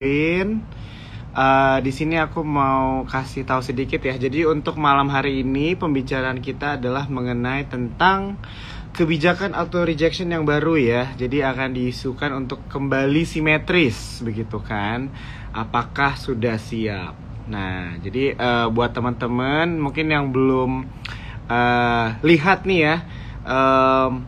join. Uh, di sini aku mau kasih tahu sedikit ya. Jadi untuk malam hari ini pembicaraan kita adalah mengenai tentang kebijakan auto rejection yang baru ya. Jadi akan diisukan untuk kembali simetris begitu kan. Apakah sudah siap? Nah, jadi uh, buat teman-teman mungkin yang belum uh, lihat nih ya um,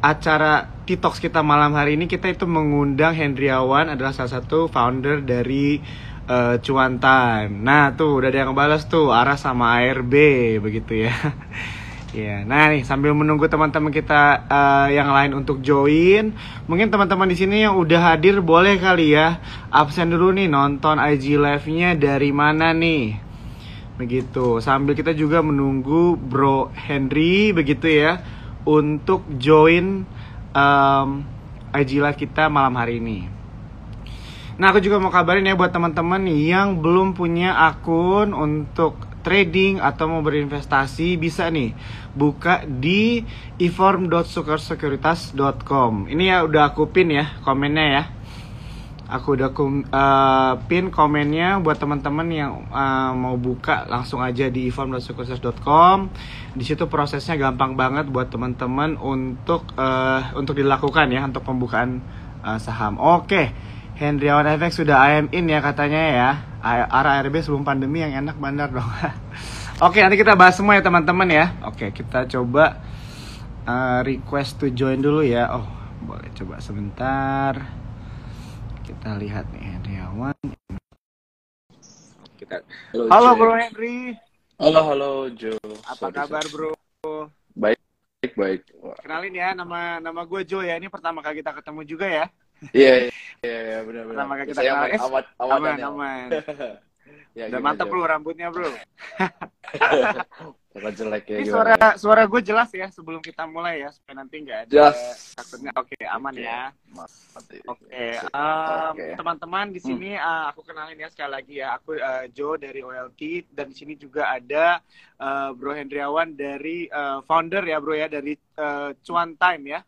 acara Titox kita malam hari ini kita itu mengundang Hendriawan adalah salah satu founder dari uh, Cuan Time. Nah tuh udah ada yang balas tuh arah sama ARB begitu ya. Ya, nah nih sambil menunggu teman-teman kita uh, yang lain untuk join, mungkin teman-teman di sini yang udah hadir boleh kali ya absen dulu nih nonton IG live-nya dari mana nih, begitu. Sambil kita juga menunggu Bro Henry begitu ya untuk join um, IG live kita malam hari ini. Nah, aku juga mau kabarin ya buat teman-teman yang belum punya akun untuk trading atau mau berinvestasi bisa nih buka di eform.sukarsecuritas.com. Ini ya udah aku pin ya komennya ya aku udah uh, pin komennya buat teman-teman yang uh, mau buka langsung aja di eform.sukses.com di situ prosesnya gampang banget buat teman-teman untuk uh, untuk dilakukan ya untuk pembukaan uh, saham. Oke okay. Hendriawan Efek sudah IM in ya katanya ya. Arah ARB sebelum pandemi yang enak bandar dong. Oke okay, nanti kita bahas semua ya teman-teman ya. Oke okay, kita coba uh, request to join dulu ya. Oh boleh coba sebentar kita lihat nih Hendriawan kita halo, halo bro Henry. Halo halo Jo apa sorry, kabar bro? Baik baik kenalin ya nama nama gue Jo ya. Ini pertama kali kita ketemu juga ya. Iya iya iya benar benar. Pertama kali kita ketemu aman aman aman, aman. ya, Udah mantap bro rambutnya bro. Kalau jelek ya. Ini suara suara gue jelas ya sebelum kita mulai ya supaya nanti nggak ada jelas. takutnya. Oke okay, aman okay. ya. Oke okay. um, okay. teman-teman di sini hmm. uh, aku kenalin ya sekali lagi ya aku uh, Joe dari OLT dan di sini juga ada uh, Bro Hendriawan dari uh, founder ya Bro ya dari uh, Cuan Time ya.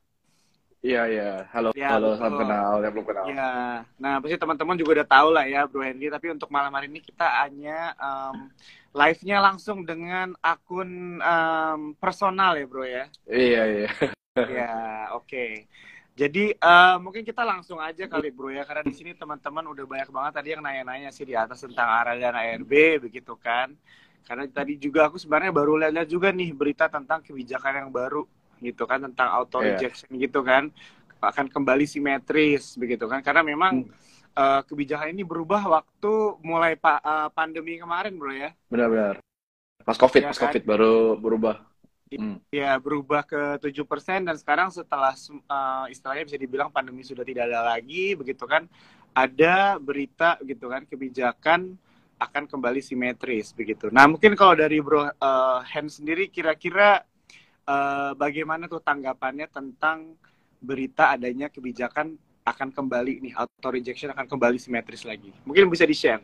Iya iya, halo ya, halo salam kenal, ya belum kenal. Iya, nah pasti teman-teman juga udah tahu lah ya Bro Henry. Tapi untuk malam hari ini kita hanya um, live-nya langsung dengan akun um, personal ya Bro ya. Iya iya. Iya oke. Okay. Jadi uh, mungkin kita langsung aja kali Bro ya, karena di sini teman-teman udah banyak banget tadi yang nanya-nanya sih di atas tentang ARA dan ARB begitu kan. Karena tadi juga aku sebenarnya baru lihat juga nih berita tentang kebijakan yang baru gitu kan tentang auto iya. rejection yeah. gitu kan akan kembali simetris begitu kan karena memang hmm. uh, kebijakan ini berubah waktu mulai pa uh, pandemi kemarin bro ya benar-benar pas covid ya, pas kan? covid baru berubah hmm. ya berubah ke tujuh persen dan sekarang setelah uh, istilahnya bisa dibilang pandemi sudah tidak ada lagi begitu kan ada berita gitu kan kebijakan akan kembali simetris begitu. Nah mungkin kalau dari Bro uh, Hen sendiri kira-kira uh, bagaimana tuh tanggapannya tentang berita adanya kebijakan akan kembali nih auto rejection akan kembali simetris lagi. Mungkin bisa di share.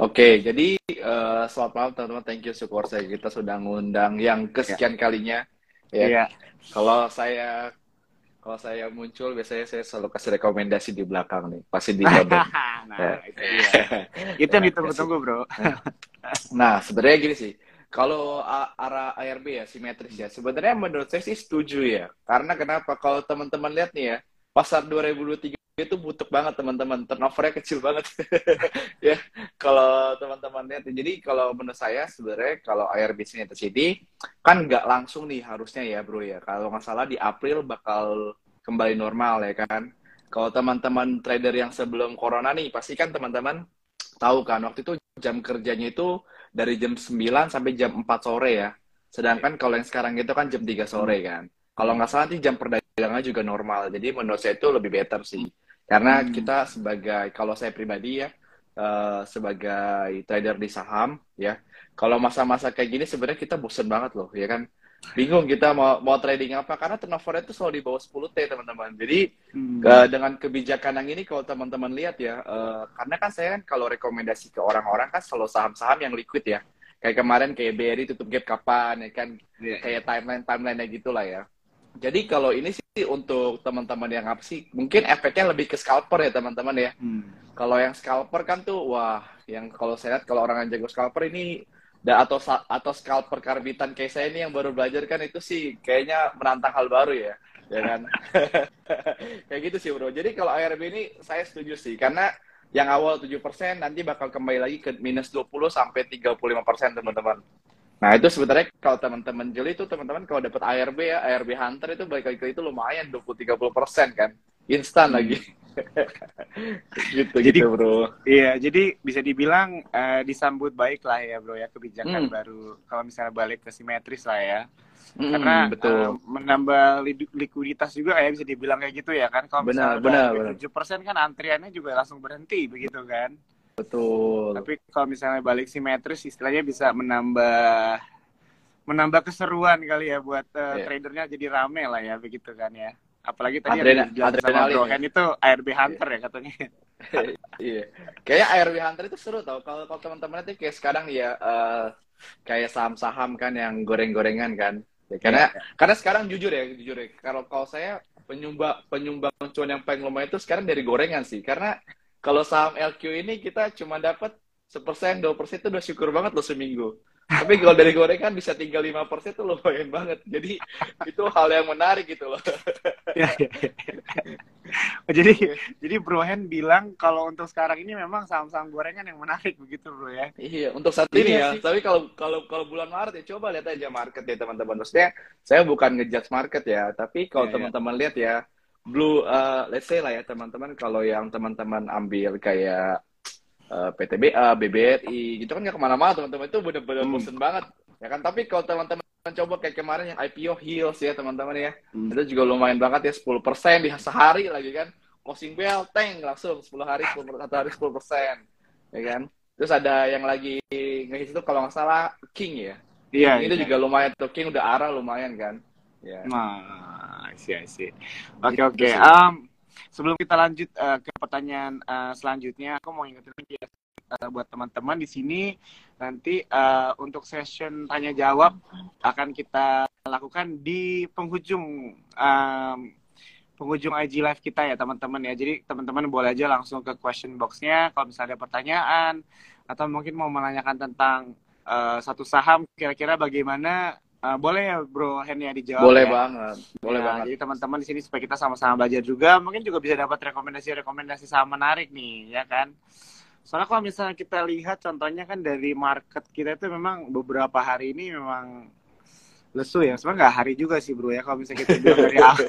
Oke, jadi uh, selamat malam teman-teman. Thank you syukur saya kita sudah ngundang yang kesekian yeah. kalinya. Ya. Yeah. Kalau saya kalau saya muncul biasanya saya selalu kasih rekomendasi di belakang nih, pasti di nah, ya. itu dia. itu yang ditunggu-tunggu, Bro. nah, sebenarnya gini sih kalau arah ARB ya simetris ya, sebenarnya menurut saya sih setuju ya. Karena kenapa? Kalau teman-teman lihat nih ya, pasar 2023 itu butuh banget teman-teman, turnovernya kecil banget. ya, kalau teman-teman lihat. Jadi kalau menurut saya sebenarnya kalau ARB simetris ini kan nggak langsung nih harusnya ya bro ya. Kalau nggak salah di April bakal kembali normal ya kan. Kalau teman-teman trader yang sebelum corona nih, pasti kan teman-teman tahu kan waktu itu jam kerjanya itu dari jam 9 sampai jam 4 sore ya. Sedangkan kalau yang sekarang itu kan jam 3 sore hmm. kan. Kalau nggak salah nanti jam perdagangan juga normal. Jadi menurut saya itu lebih better sih. Karena hmm. kita sebagai, kalau saya pribadi ya, uh, sebagai trader di saham ya, kalau masa-masa kayak gini sebenarnya kita bosen banget loh, ya kan? Bingung kita mau mau trading apa karena turnover itu selalu di bawah 10 t teman-teman jadi hmm. uh, dengan kebijakan yang ini kalau teman-teman lihat ya uh, karena kan saya kan kalau rekomendasi ke orang-orang kan selalu saham-saham yang liquid ya kayak kemarin kayak BRI tutup gap kapan ya kan yeah. kayak timeline timeline gitulah ya jadi kalau ini sih sih untuk teman-teman yang apa sih? Mungkin efeknya lebih ke scalper ya teman-teman ya. Hmm. Kalau yang scalper kan tuh wah, yang kalau saya lihat kalau orang yang jago scalper ini da, atau atau scalper karbitan kayak saya ini yang baru belajar kan itu sih kayaknya menantang hal baru ya. Ya kan? kayak gitu sih, Bro. Jadi kalau ARB ini saya setuju sih karena yang awal 7% nanti bakal kembali lagi ke minus 20 sampai 35% teman-teman. Nah itu sebenarnya kalau teman-teman jeli itu teman-teman kalau dapat ARB ya ARB Hunter itu balik lagi itu lumayan 20-30 persen kan instan hmm. lagi gitu jadi gitu bro iya jadi bisa dibilang uh, disambut baik lah ya bro ya kebijakan hmm. baru kalau misalnya balik ke simetris lah ya hmm, karena betul. Uh, menambah likuiditas juga ya bisa dibilang kayak gitu ya kan kalau misalnya tujuh persen kan antriannya juga langsung berhenti begitu kan Betul. Tapi kalau misalnya balik simetris istilahnya bisa menambah menambah keseruan kali ya buat uh, eh, yeah. tradernya jadi rame lah ya begitu kan ya. Apalagi tadi Adrena, yang sama Bro ya. itu ARB. Hunter yeah. ya katanya. iya. Kayaknya ARB Hunter itu seru tau. Kalau kalau teman-teman itu kayak sekarang ya uh, kayak saham-saham kan yang goreng-gorengan kan. Ya, karena yeah, yeah. karena sekarang jujur ya, jujur ya. Kalau kalau saya penyumbang penyumbang cuan yang paling lumayan itu sekarang dari gorengan sih. Karena kalau saham LQ ini kita cuma dapat sepersen dua persen itu udah syukur banget loh seminggu. Tapi kalau dari gorengan bisa tinggal lima persen itu lumayan banget. Jadi itu hal yang menarik gitu loh. ya, ya, ya. jadi jadi Bro Hen bilang kalau untuk sekarang ini memang saham-saham gorengan yang menarik begitu Bro ya. Iya, untuk saat ini iya ya. Sih. Tapi kalau kalau kalau bulan Maret ya coba lihat aja market ya teman-teman. Maksudnya saya bukan ngejudge market ya, tapi kalau ya, teman-teman ya. lihat ya blue uh, let's say lah ya teman-teman kalau yang teman-teman ambil kayak uh, PTBA, BBRI gitu kan nggak ke mana-mana teman-teman. Itu bener-bener hmm. bosen banget ya kan? Tapi kalau teman-teman coba kayak kemarin yang IPO Hills ya teman-teman ya. Hmm. itu juga lumayan banget ya 10% di sehari lagi kan? Closing bell tank langsung 10 hari 10 satu hari 10% ya kan? Terus ada yang lagi ngehits itu kalau nggak salah King ya? Iya itu iya. juga lumayan tuh. King udah arah lumayan kan? Ya. Nah I see, Oke, oke. Um, sebelum kita lanjut uh, ke pertanyaan uh, selanjutnya, aku mau ingetin lagi ya uh, buat teman-teman di sini nanti uh, untuk session tanya jawab akan kita lakukan di penghujung um, penghujung IG live kita ya teman-teman ya. Jadi teman-teman boleh aja langsung ke question boxnya kalau misalnya ada pertanyaan atau mungkin mau menanyakan tentang uh, satu saham kira-kira bagaimana Uh, boleh ya Bro Hen ya dijawab Boleh ya? banget. Boleh ya, banget. Jadi teman-teman di sini supaya kita sama-sama belajar juga, mungkin juga bisa dapat rekomendasi-rekomendasi sama menarik nih, ya kan? Soalnya kalau misalnya kita lihat contohnya kan dari market kita itu memang beberapa hari ini memang lesu ya. Sebenarnya nggak hari juga sih Bro ya kalau misalnya kita bilang dari awal.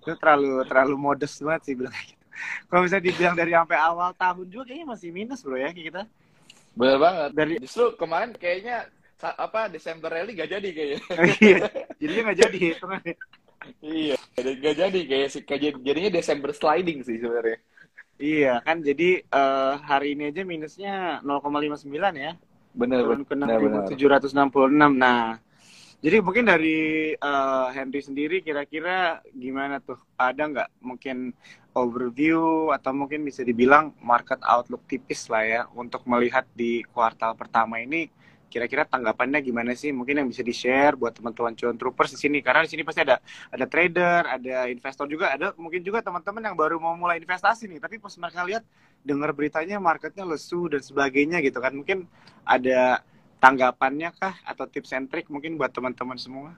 itu terlalu terlalu modest banget sih bilang gitu. Kalau misalnya dibilang dari sampai awal tahun juga kayaknya masih minus Bro ya kita. Bener banget. Dari justru kemarin kayaknya apa Desember rally gak jadi kayaknya. iya, jadinya gak jadi iya, gak jadi kayak sih jadinya Desember sliding sih sebenarnya. Iya kan jadi uh, hari ini aja minusnya 0,59 ya. Benar benar. 766. Nah, jadi mungkin dari uh, Henry sendiri kira-kira gimana tuh? Ada nggak mungkin overview atau mungkin bisa dibilang market outlook tipis lah ya untuk melihat di kuartal pertama ini kira-kira tanggapannya gimana sih? Mungkin yang bisa di share buat teman-teman cuan troopers di sini. Karena di sini pasti ada ada trader ada investor juga ada mungkin juga teman-teman yang baru mau mulai investasi nih. Tapi pas mereka lihat dengar beritanya marketnya lesu dan sebagainya gitu kan. Mungkin ada tanggapannya kah atau tips and trick mungkin buat teman-teman semua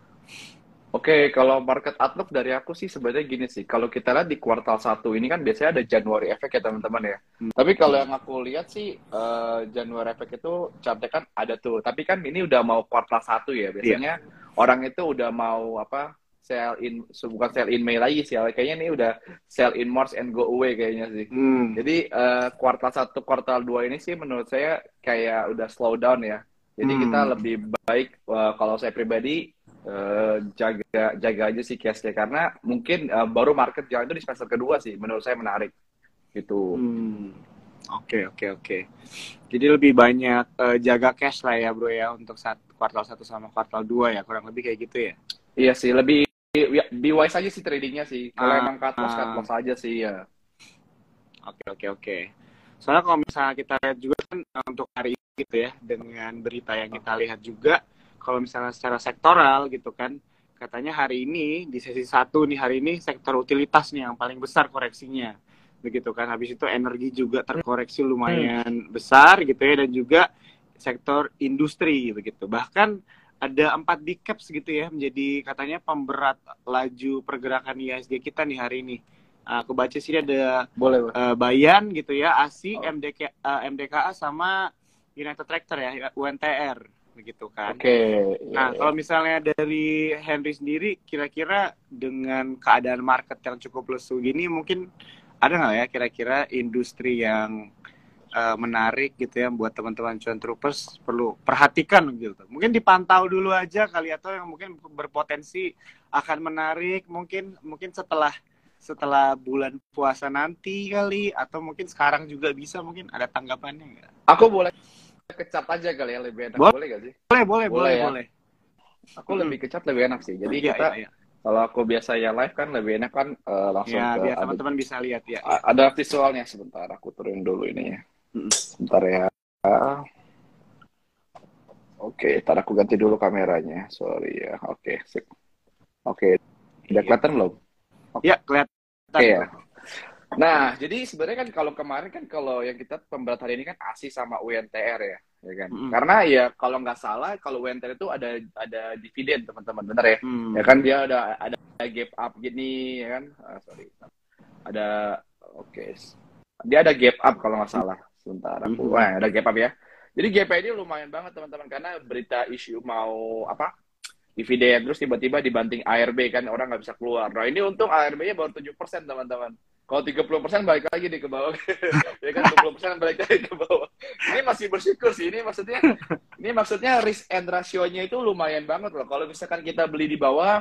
Oke, kalau market outlook dari aku sih sebenarnya gini sih. Kalau kita lihat di kuartal satu ini kan biasanya ada Januari efek ya teman-teman ya. Hmm. Tapi kalau yang aku lihat sih uh, Januari efek itu chartnya kan ada tuh. Tapi kan ini udah mau kuartal satu ya. Biasanya yeah. orang itu udah mau apa sell in bukan sell in May lagi sih. Kayaknya ini udah sell in March and go away kayaknya sih. Hmm. Jadi uh, kuartal satu, kuartal dua ini sih menurut saya kayak udah slow down ya. Jadi hmm. kita lebih baik uh, kalau saya pribadi uh, jaga jaga aja sih cashnya karena mungkin uh, baru market jalan itu di semester kedua sih menurut saya menarik gitu. Hmm. Oke oke oke. Jadi lebih banyak uh, jaga cash lah ya bro ya untuk saat kuartal satu sama kuartal dua ya kurang lebih kayak gitu ya. Iya sih lebih be wise aja sih tradingnya sih. Kalau ah, emang cut loss cut loss aja sih ya. Oke oke oke. Soalnya kalau misalnya kita lihat juga kan untuk hari ini gitu ya dengan berita yang kita lihat juga kalau misalnya secara sektoral gitu kan katanya hari ini di sesi satu nih hari ini sektor utilitas nih yang paling besar koreksinya. Begitu kan habis itu energi juga terkoreksi lumayan hmm. besar gitu ya dan juga sektor industri begitu. Bahkan ada empat big caps gitu ya menjadi katanya pemberat laju pergerakan IHSG kita nih hari ini. Aku baca sih ada boleh, Uh, Bayan gitu ya ASI oh. MDK uh, MDKA sama United Tractor ya UNTR begitu kan. Oke. Okay. Nah, yeah. kalau misalnya dari Henry sendiri kira-kira dengan keadaan market yang cukup lesu gini mungkin ada nggak ya kira-kira industri yang uh, menarik gitu ya buat teman-teman cuan troopers perlu perhatikan gitu. Mungkin dipantau dulu aja kali atau yang mungkin berpotensi akan menarik mungkin mungkin setelah setelah bulan puasa nanti kali atau mungkin sekarang juga bisa mungkin ada tanggapannya nggak? Aku boleh kecat aja kali ya lebih enak. Boleh, boleh gak sih? Boleh boleh boleh ya? boleh. Aku hmm. lebih kecat lebih enak sih. Jadi iya, kita iya, iya. kalau aku biasa ya live kan lebih enak kan uh, langsung ya, ke biar teman-teman bisa lihat ya, ya ada visualnya sebentar aku turun dulu ini ya hmm. sebentar ya. Oke ntar aku ganti dulu kameranya. Sorry ya. Oke sip. Oke udah iya. kelihatan belum? Ya kelihatan. Oke ya Nah, jadi sebenarnya kan kalau kemarin kan kalau yang kita pemberat hari ini kan ASI sama UNTR ya, ya kan? Mm. Karena ya kalau nggak salah kalau UNTR itu ada ada dividen teman-teman, benar ya? Mm. Ya kan dia ada ada gap up gini, ya kan? Ah, sorry, ada oke, okay. dia ada gap up kalau nggak salah. Sebentar, aku, mm. wah ada gap up ya. Jadi gap ini lumayan banget teman-teman karena berita isu mau apa? dividen terus tiba-tiba dibanting ARB kan orang nggak bisa keluar. Nah ini untung ARB-nya baru 7% teman-teman. Kalau 30% balik lagi nih ke bawah. ya kan 20% balik lagi ke bawah. Ini masih bersyukur sih. Ini maksudnya ini maksudnya risk and ratio-nya itu lumayan banget loh. Kalau misalkan kita beli di bawah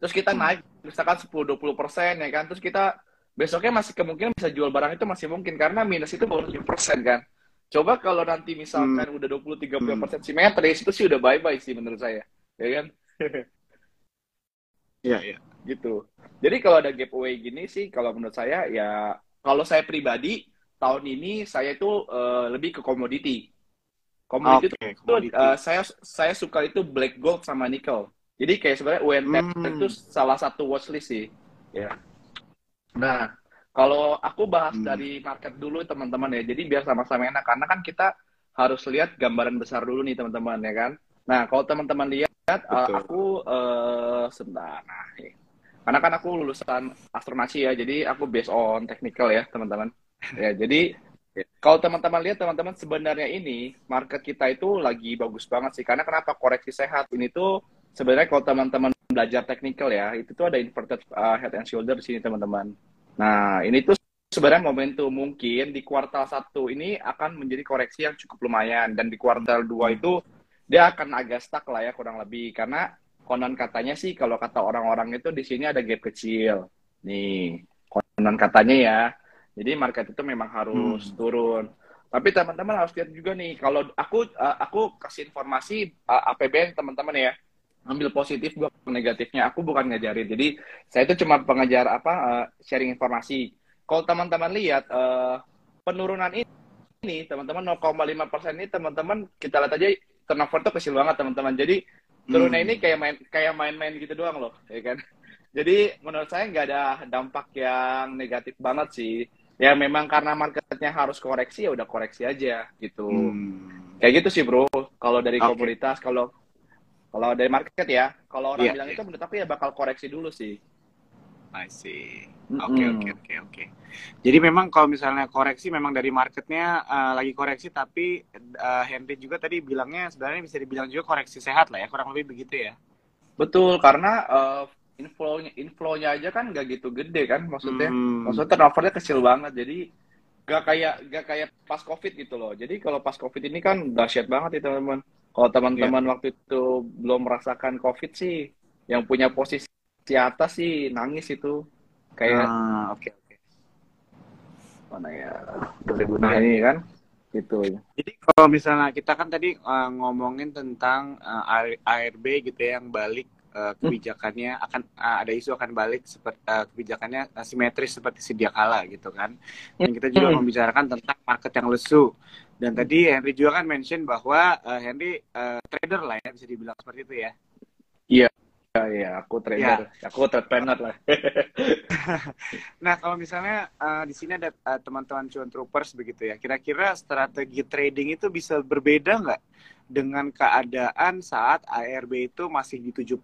terus kita naik misalkan 10 20% ya kan. Terus kita besoknya masih kemungkinan bisa jual barang itu masih mungkin karena minus itu baru 7% kan. Coba kalau nanti misalkan hmm. udah 20 30% hmm. simetris itu sih udah bye-bye sih menurut saya. Ya kan? Iya, iya. Gitu. Jadi kalau ada giveaway gini sih, kalau menurut saya ya, kalau saya pribadi tahun ini saya itu uh, lebih ke komoditi. Komoditi okay, itu uh, saya saya suka itu black gold sama nickel. Jadi kayak sebenarnya UNTR hmm. itu salah satu watchlist sih. Ya. Nah, kalau aku bahas hmm. dari market dulu teman-teman ya. Jadi biar sama-sama enak karena kan kita harus lihat gambaran besar dulu nih teman-teman ya kan. Nah, kalau teman-teman lihat uh, aku uh, sebentar. Nah, karena kan aku lulusan astronaci ya jadi aku based on technical ya teman-teman. Ya jadi kalau teman-teman lihat teman-teman sebenarnya ini market kita itu lagi bagus banget sih. Karena kenapa? Koreksi sehat. Ini tuh sebenarnya kalau teman-teman belajar technical ya itu tuh ada inverted uh, head and shoulder di sini teman-teman. Nah ini tuh sebenarnya momentum mungkin di kuartal satu ini akan menjadi koreksi yang cukup lumayan. Dan di kuartal dua itu dia akan agak stuck lah ya kurang lebih. Karena konon katanya sih kalau kata orang-orang itu di sini ada gap kecil. Nih, konon katanya ya. Jadi market itu memang harus hmm. turun. Tapi teman-teman harus lihat juga nih, kalau aku uh, aku kasih informasi uh, APBN teman-teman ya, ambil positif buat negatifnya. Aku bukan ngajarin. Jadi saya itu cuma pengajar apa uh, sharing informasi. Kalau teman-teman lihat uh, penurunan ini ini teman-teman 0,5 persen ini teman-teman kita lihat aja turnover itu kecil banget teman-teman. Jadi turunnya hmm. ini kayak main kayak main-main gitu doang loh ya kan? Jadi menurut saya nggak ada dampak yang negatif banget sih. Ya memang karena marketnya harus koreksi ya udah koreksi aja gitu. Hmm. kayak gitu sih bro. Kalau dari okay. komunitas kalau kalau dari market ya. Kalau orang yeah, bilang itu menurut aku ya bakal koreksi dulu sih I see. Oke oke oke oke. Jadi memang kalau misalnya koreksi memang dari marketnya uh, lagi koreksi tapi uh, Henry juga tadi bilangnya sebenarnya bisa dibilang juga koreksi sehat lah ya kurang lebih begitu ya. Betul karena uh, inflow-nya inflow-nya aja kan gak gitu gede kan maksudnya. Hmm. Maksudnya turnovernya kecil banget jadi gak kayak gak kayak pas covid gitu loh. Jadi kalau pas covid ini kan dahsyat banget ya teman-teman. Kalau teman-teman yeah. waktu itu belum merasakan covid sih yang punya posisi di atas sih nangis itu. Kayak ah, oke okay, oke. Okay. mana ya 2000 nah ini kan? Gitu. Jadi kalau misalnya kita kan tadi uh, ngomongin tentang uh, eh, ARB gitu ya yang balik uh, kebijakannya hmm. akan uh, ada isu akan balik seperti uh, kebijakannya simetris seperti sedia kala gitu kan. Dan kita juga hmm. membicarakan tentang market yang lesu. Dan tadi Henry juga kan mention bahwa uh, Henry uh, trader lah ya bisa dibilang seperti itu ya. Iya Ya, ya, aku trader, ya. aku trader lah. nah, kalau misalnya uh, di sini ada uh, teman-teman cuan troopers begitu ya, kira-kira strategi trading itu bisa berbeda nggak dengan keadaan saat ARB itu masih di 7%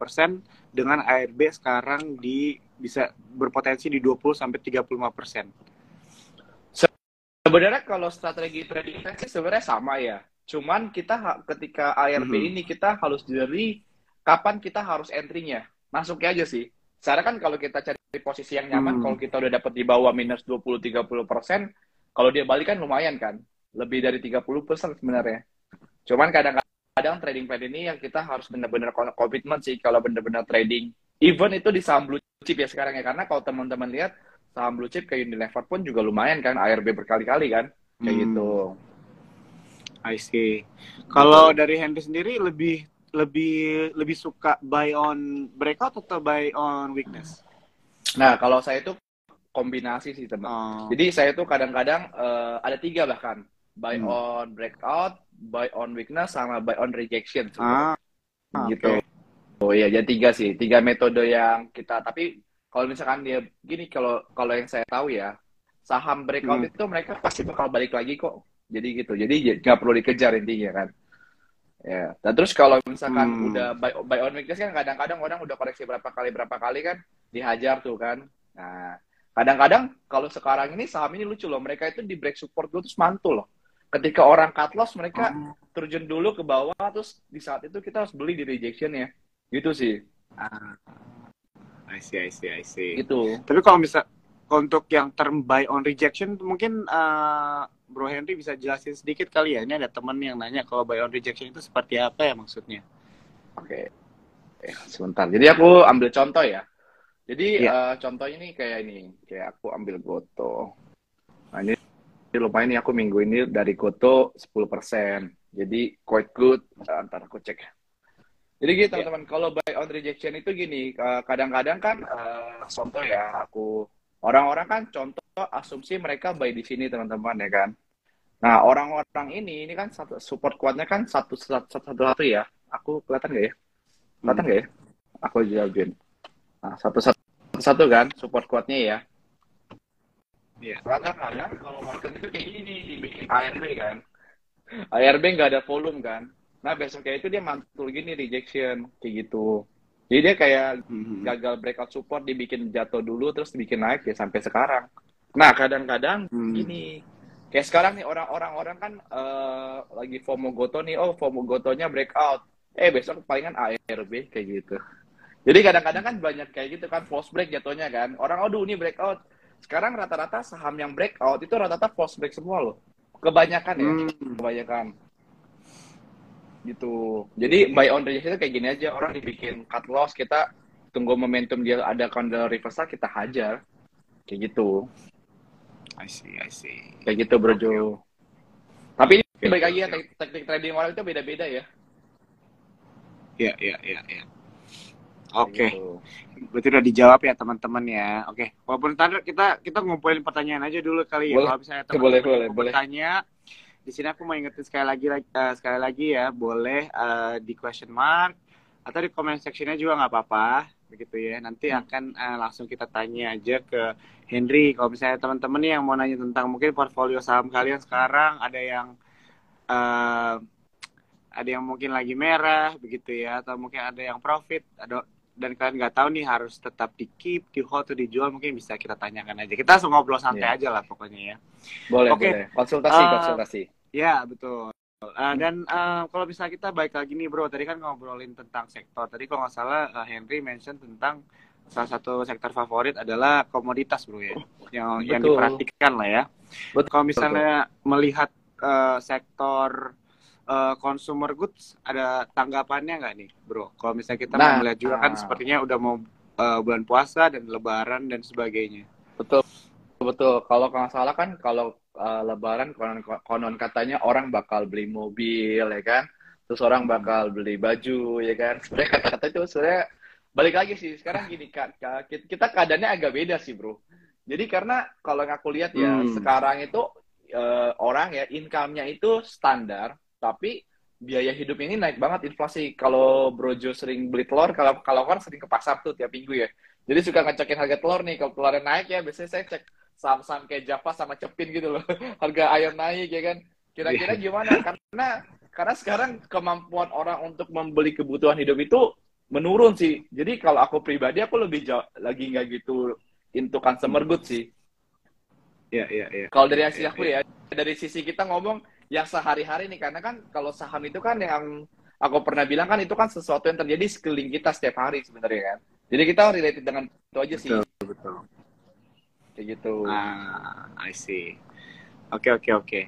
dengan ARB sekarang di bisa berpotensi di 20 sampai 35%? Sebenarnya kalau strategi trading sih sebenarnya sama ya. Cuman kita ketika ARB mm -hmm. ini kita harus dari kapan kita harus entry-nya. Masuknya aja sih. Secara kan kalau kita cari posisi yang nyaman, hmm. kalau kita udah dapat di bawah minus 20-30 persen, kalau dia balik kan lumayan kan. Lebih dari 30 persen sebenarnya. Cuman kadang-kadang trading plan ini yang kita harus benar-benar komitmen sih kalau benar-benar trading. Even itu di saham blue chip ya sekarang ya. Karena kalau teman-teman lihat, saham blue chip kayak Unilever pun juga lumayan kan. ARB berkali-kali kan. Kayak hmm. gitu. I see. Kalau dari Henry sendiri lebih lebih lebih suka buy on breakout atau buy on weakness? Nah, kalau saya itu kombinasi sih teman. Oh. Jadi saya itu kadang-kadang uh, ada tiga bahkan buy hmm. on breakout, buy on weakness, sama buy on rejection. Ah, gitu. Okay. Oh iya, jadi tiga sih, tiga metode yang kita. Tapi kalau misalkan dia gini, kalau kalau yang saya tahu ya, saham breakout hmm. itu mereka pasti bakal balik lagi kok. Jadi gitu. Jadi nggak perlu dikejar intinya kan. Ya. Dan terus kalau misalkan hmm. udah buy, buy on weakness kan kadang-kadang orang udah koreksi berapa kali berapa kali kan dihajar tuh kan. Nah, kadang-kadang kalau sekarang ini saham ini lucu loh, mereka itu di break support dulu terus mantul loh. Ketika orang cut loss mereka hmm. terjun dulu ke bawah terus di saat itu kita harus beli di rejection ya. Gitu sih. Ah. I see, I see, I see. Itu. Tapi kalau bisa untuk yang term buy on rejection mungkin uh, Bro Henry bisa jelasin sedikit kali ya. Ini ada temen yang nanya kalau buy on rejection itu seperti apa ya maksudnya? Oke. Okay. Eh, sebentar. Jadi aku ambil contoh ya. Jadi ya. uh, contoh ini kayak ini, kayak aku ambil Goto. Nah ini, ini lumayan nih aku minggu ini dari Goto 10%. Jadi quite good. Uh, ntar aku cek. Jadi gitu ya. teman-teman, kalau buy on rejection itu gini, kadang-kadang kan uh, contoh ya aku Orang-orang kan contoh asumsi mereka buy di sini teman-teman ya kan. Nah orang-orang ini ini kan satu support kuatnya kan satu satu satu, satu ya. Aku kelihatan gak ya? Kelihatan hmm. gak ya? Aku jawabin. Nah, satu satu satu kan support kuatnya ya. Iya. Kadang-kadang kalau market itu kayak gini dibikin ARB kan. ARB nggak ada volume kan. Nah besoknya itu dia mantul gini rejection kayak gitu. Jadi dia kayak hmm. gagal breakout support dibikin jatuh dulu terus dibikin naik ya sampai sekarang. Nah kadang-kadang hmm. gini kayak sekarang nih orang-orang orang kan uh, lagi FOMO Goto nih, oh FOMO Gotonya breakout. Eh besok palingan ARB kayak gitu. Jadi kadang-kadang kan banyak kayak gitu kan false break jatuhnya kan. Orang aduh ini breakout. Sekarang rata-rata saham yang breakout itu rata-rata false break semua loh. Kebanyakan ya, hmm. kebanyakan gitu. Jadi buy on rejection itu kayak gini aja, orang dibikin cut loss, kita tunggu momentum dia ada candle reversal, kita hajar. Kayak gitu. I see, I see. Kayak gitu, Bro okay. Jo. Tapi ini okay, baik lagi ya, teknik trading orang itu beda-beda ya. Iya, iya, iya, iya. Oke, okay. Gitu. berarti udah dijawab ya teman-teman ya. Oke, okay. walaupun tadi kita kita ngumpulin pertanyaan aja dulu kali ya. Kalau misalnya teman-teman boleh, boleh, bertanya, di sini aku mau ingetin sekali lagi uh, sekali lagi ya boleh uh, di question mark atau di comment sectionnya juga nggak apa-apa begitu ya nanti hmm. akan uh, langsung kita tanya aja ke Henry kalau misalnya teman-teman yang mau nanya tentang mungkin portfolio saham kalian sekarang ada yang uh, ada yang mungkin lagi merah begitu ya atau mungkin ada yang profit ada dan kalian nggak tahu nih harus tetap di keep di hold atau dijual mungkin bisa kita tanyakan aja kita langsung ngobrol santai yeah. aja lah pokoknya ya boleh okay. boleh konsultasi uh, konsultasi Ya, betul. Uh, dan uh, kalau bisa kita baik lagi nih bro, tadi kan ngobrolin tentang sektor. Tadi kalau nggak salah uh, Henry mention tentang salah satu sektor favorit adalah komoditas bro ya, yang betul. yang diperhatikan lah ya. Betul. Kalau misalnya betul. melihat uh, sektor uh, consumer goods, ada tanggapannya nggak nih bro? Kalau misalnya kita nah, melihat juga kan sepertinya udah mau uh, bulan puasa dan Lebaran dan sebagainya. Betul, betul. Kalau nggak salah kan kalau uh, Lebaran konon, konon katanya orang bakal beli mobil ya kan, terus orang hmm. bakal beli baju ya kan. Sebenarnya kata-kata itu sebenarnya balik lagi sih sekarang gini kak kita keadaannya agak beda sih bro. Jadi karena kalau yang aku lihat ya hmm. sekarang itu uh, orang ya income-nya itu standar, tapi biaya hidup ini naik banget inflasi. Kalau Brojo sering beli telur, kalau kalau kan sering ke pasar tuh tiap minggu ya. Jadi suka ngecekin harga telur nih. Kalau telurnya naik ya, biasanya saya cek saham-saham kayak Java sama Cepin gitu loh. harga ayam naik ya kan. Kira-kira Iya. gimana? Karena karena sekarang kemampuan orang untuk membeli kebutuhan hidup itu menurun sih. Jadi kalau aku pribadi aku lebih jauh, lagi nggak gitu into consumer goods sih. Iya, iya, iya. Kalau dari sisi Iya, aku ya, dari sisi kita ngomong yang sehari-hari nih, karena kan kalau saham itu kan yang aku pernah bilang kan itu kan sesuatu yang terjadi sekeliling kita setiap hari sebenarnya kan. Jadi kita related dengan itu aja sih, Betul, betul. Kayak gitu. Ah, I see. Oke, oke, oke.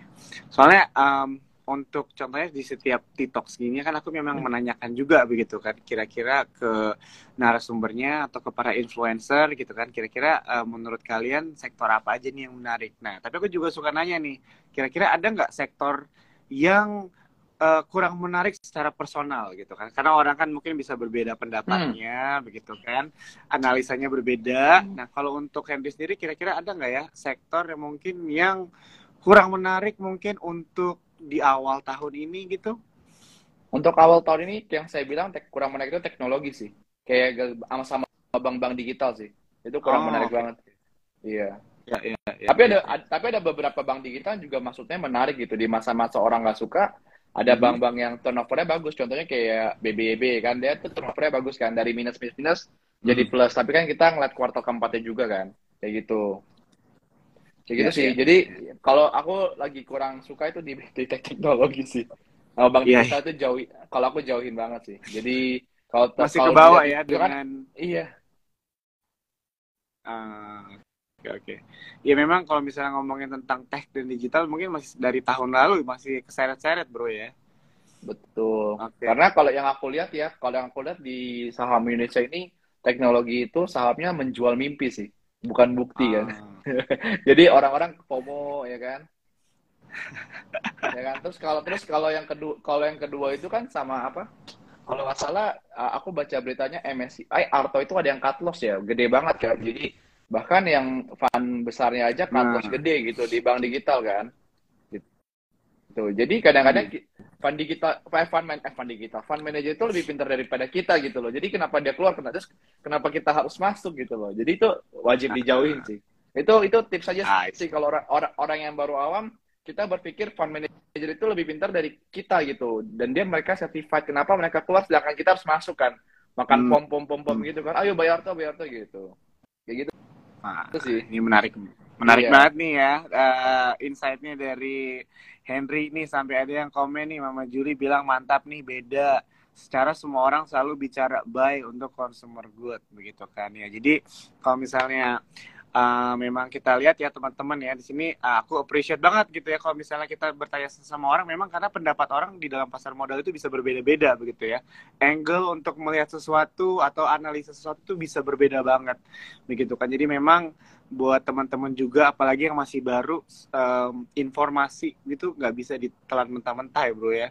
Soalnya um, untuk contohnya di setiap TikTok gini kan aku memang menanyakan juga begitu kan kira-kira ke narasumbernya atau ke para influencer gitu kan kira-kira uh, menurut kalian sektor apa aja nih yang menarik. Nah, tapi aku juga suka nanya nih, kira-kira ada nggak sektor yang uh, kurang menarik secara personal gitu kan? Karena orang kan mungkin bisa berbeda pendapatnya begitu kan, analisanya berbeda. Nah, kalau untuk Henry sendiri kira-kira ada nggak ya sektor yang mungkin yang kurang menarik mungkin untuk di awal tahun ini gitu? Untuk awal tahun ini yang saya bilang tek- kurang menarik itu teknologi sih. Kayak ge- sama sama bank-bank digital sih. Itu kurang Oh, menarik banget. Iya. Ya, ya, ya, Tapi ada ya. tapi ada beberapa bank digital juga maksudnya menarik gitu di masa-masa orang nggak suka. Ada Mhm. bank-bank yang turnovernya bagus. Contohnya kayak BBB kan dia tuh turnovernya bagus kan dari minus minus minus jadi Mhm. plus. Tapi kan kita ngeliat kuartal keempatnya juga kan kayak gitu. Kayak gitu Ya, sih. ya, Jadi kalau aku lagi kurang suka itu di, di teknologi sih. Kalau bank Iya. digital itu jauh. Kalau aku jauhin banget sih. Jadi kalau masih ke bawah ya itu kan, dengan iya. ah, oke oke. Ya memang kalau misalnya ngomongin tentang tech dan digital mungkin masih dari tahun lalu masih keseret-seret bro ya. Betul. Oke. Karena kalau yang aku lihat ya, kalau yang aku lihat di saham Indonesia ini teknologi itu sahamnya menjual mimpi sih, bukan bukti kan. Ah, Jadi orang-orang FOMO ya kan. ya kan. Terus kalau terus kalau yang kedua kalau yang kedua itu kan sama apa? Kalau nggak salah aku baca beritanya MSCI Arto itu ada yang cut loss ya, gede banget kan. Jadi bahkan yang fund besarnya aja cut Nah. loss gede gitu di bank digital kan. Gitu. Jadi kadang-kadang Hmm. fund digital, eh, fund, man, eh, fund digital, fund manager itu lebih pintar daripada kita gitu loh. Jadi kenapa dia keluar, kenapa terus kenapa kita harus masuk gitu loh. Jadi itu wajib dijauhin sih. Itu itu tips saja sih kalau orang, orang orang yang baru awam kita berpikir fund manager itu lebih pintar dari kita gitu dan dia mereka certified kenapa mereka keluar sedangkan kita harus masuk kan makan Hmm. pom pom pom pom Hmm. gitu kan ayo bayar tuh bayar tuh gitu kayak gitu Nah, Itu sih. ini menarik, menarik Iya. banget nih ya eh, insight-nya dari Henry nih sampai ada yang komen nih Mama Juli bilang mantap nih beda. Secara semua orang selalu bicara buy untuk consumer good begitu kan ya. Jadi kalau misalnya eh, memang kita lihat ya teman-teman ya di sini eh, aku appreciate banget gitu ya kalau misalnya kita bertanya sama orang memang karena pendapat orang di dalam pasar modal itu bisa berbeda-beda begitu ya. Angle untuk melihat sesuatu atau analisa sesuatu itu bisa berbeda banget begitu kan. Jadi memang buat teman-teman juga apalagi yang masih baru em, informasi itu nggak bisa ditelan mentah-mentah ya bro ya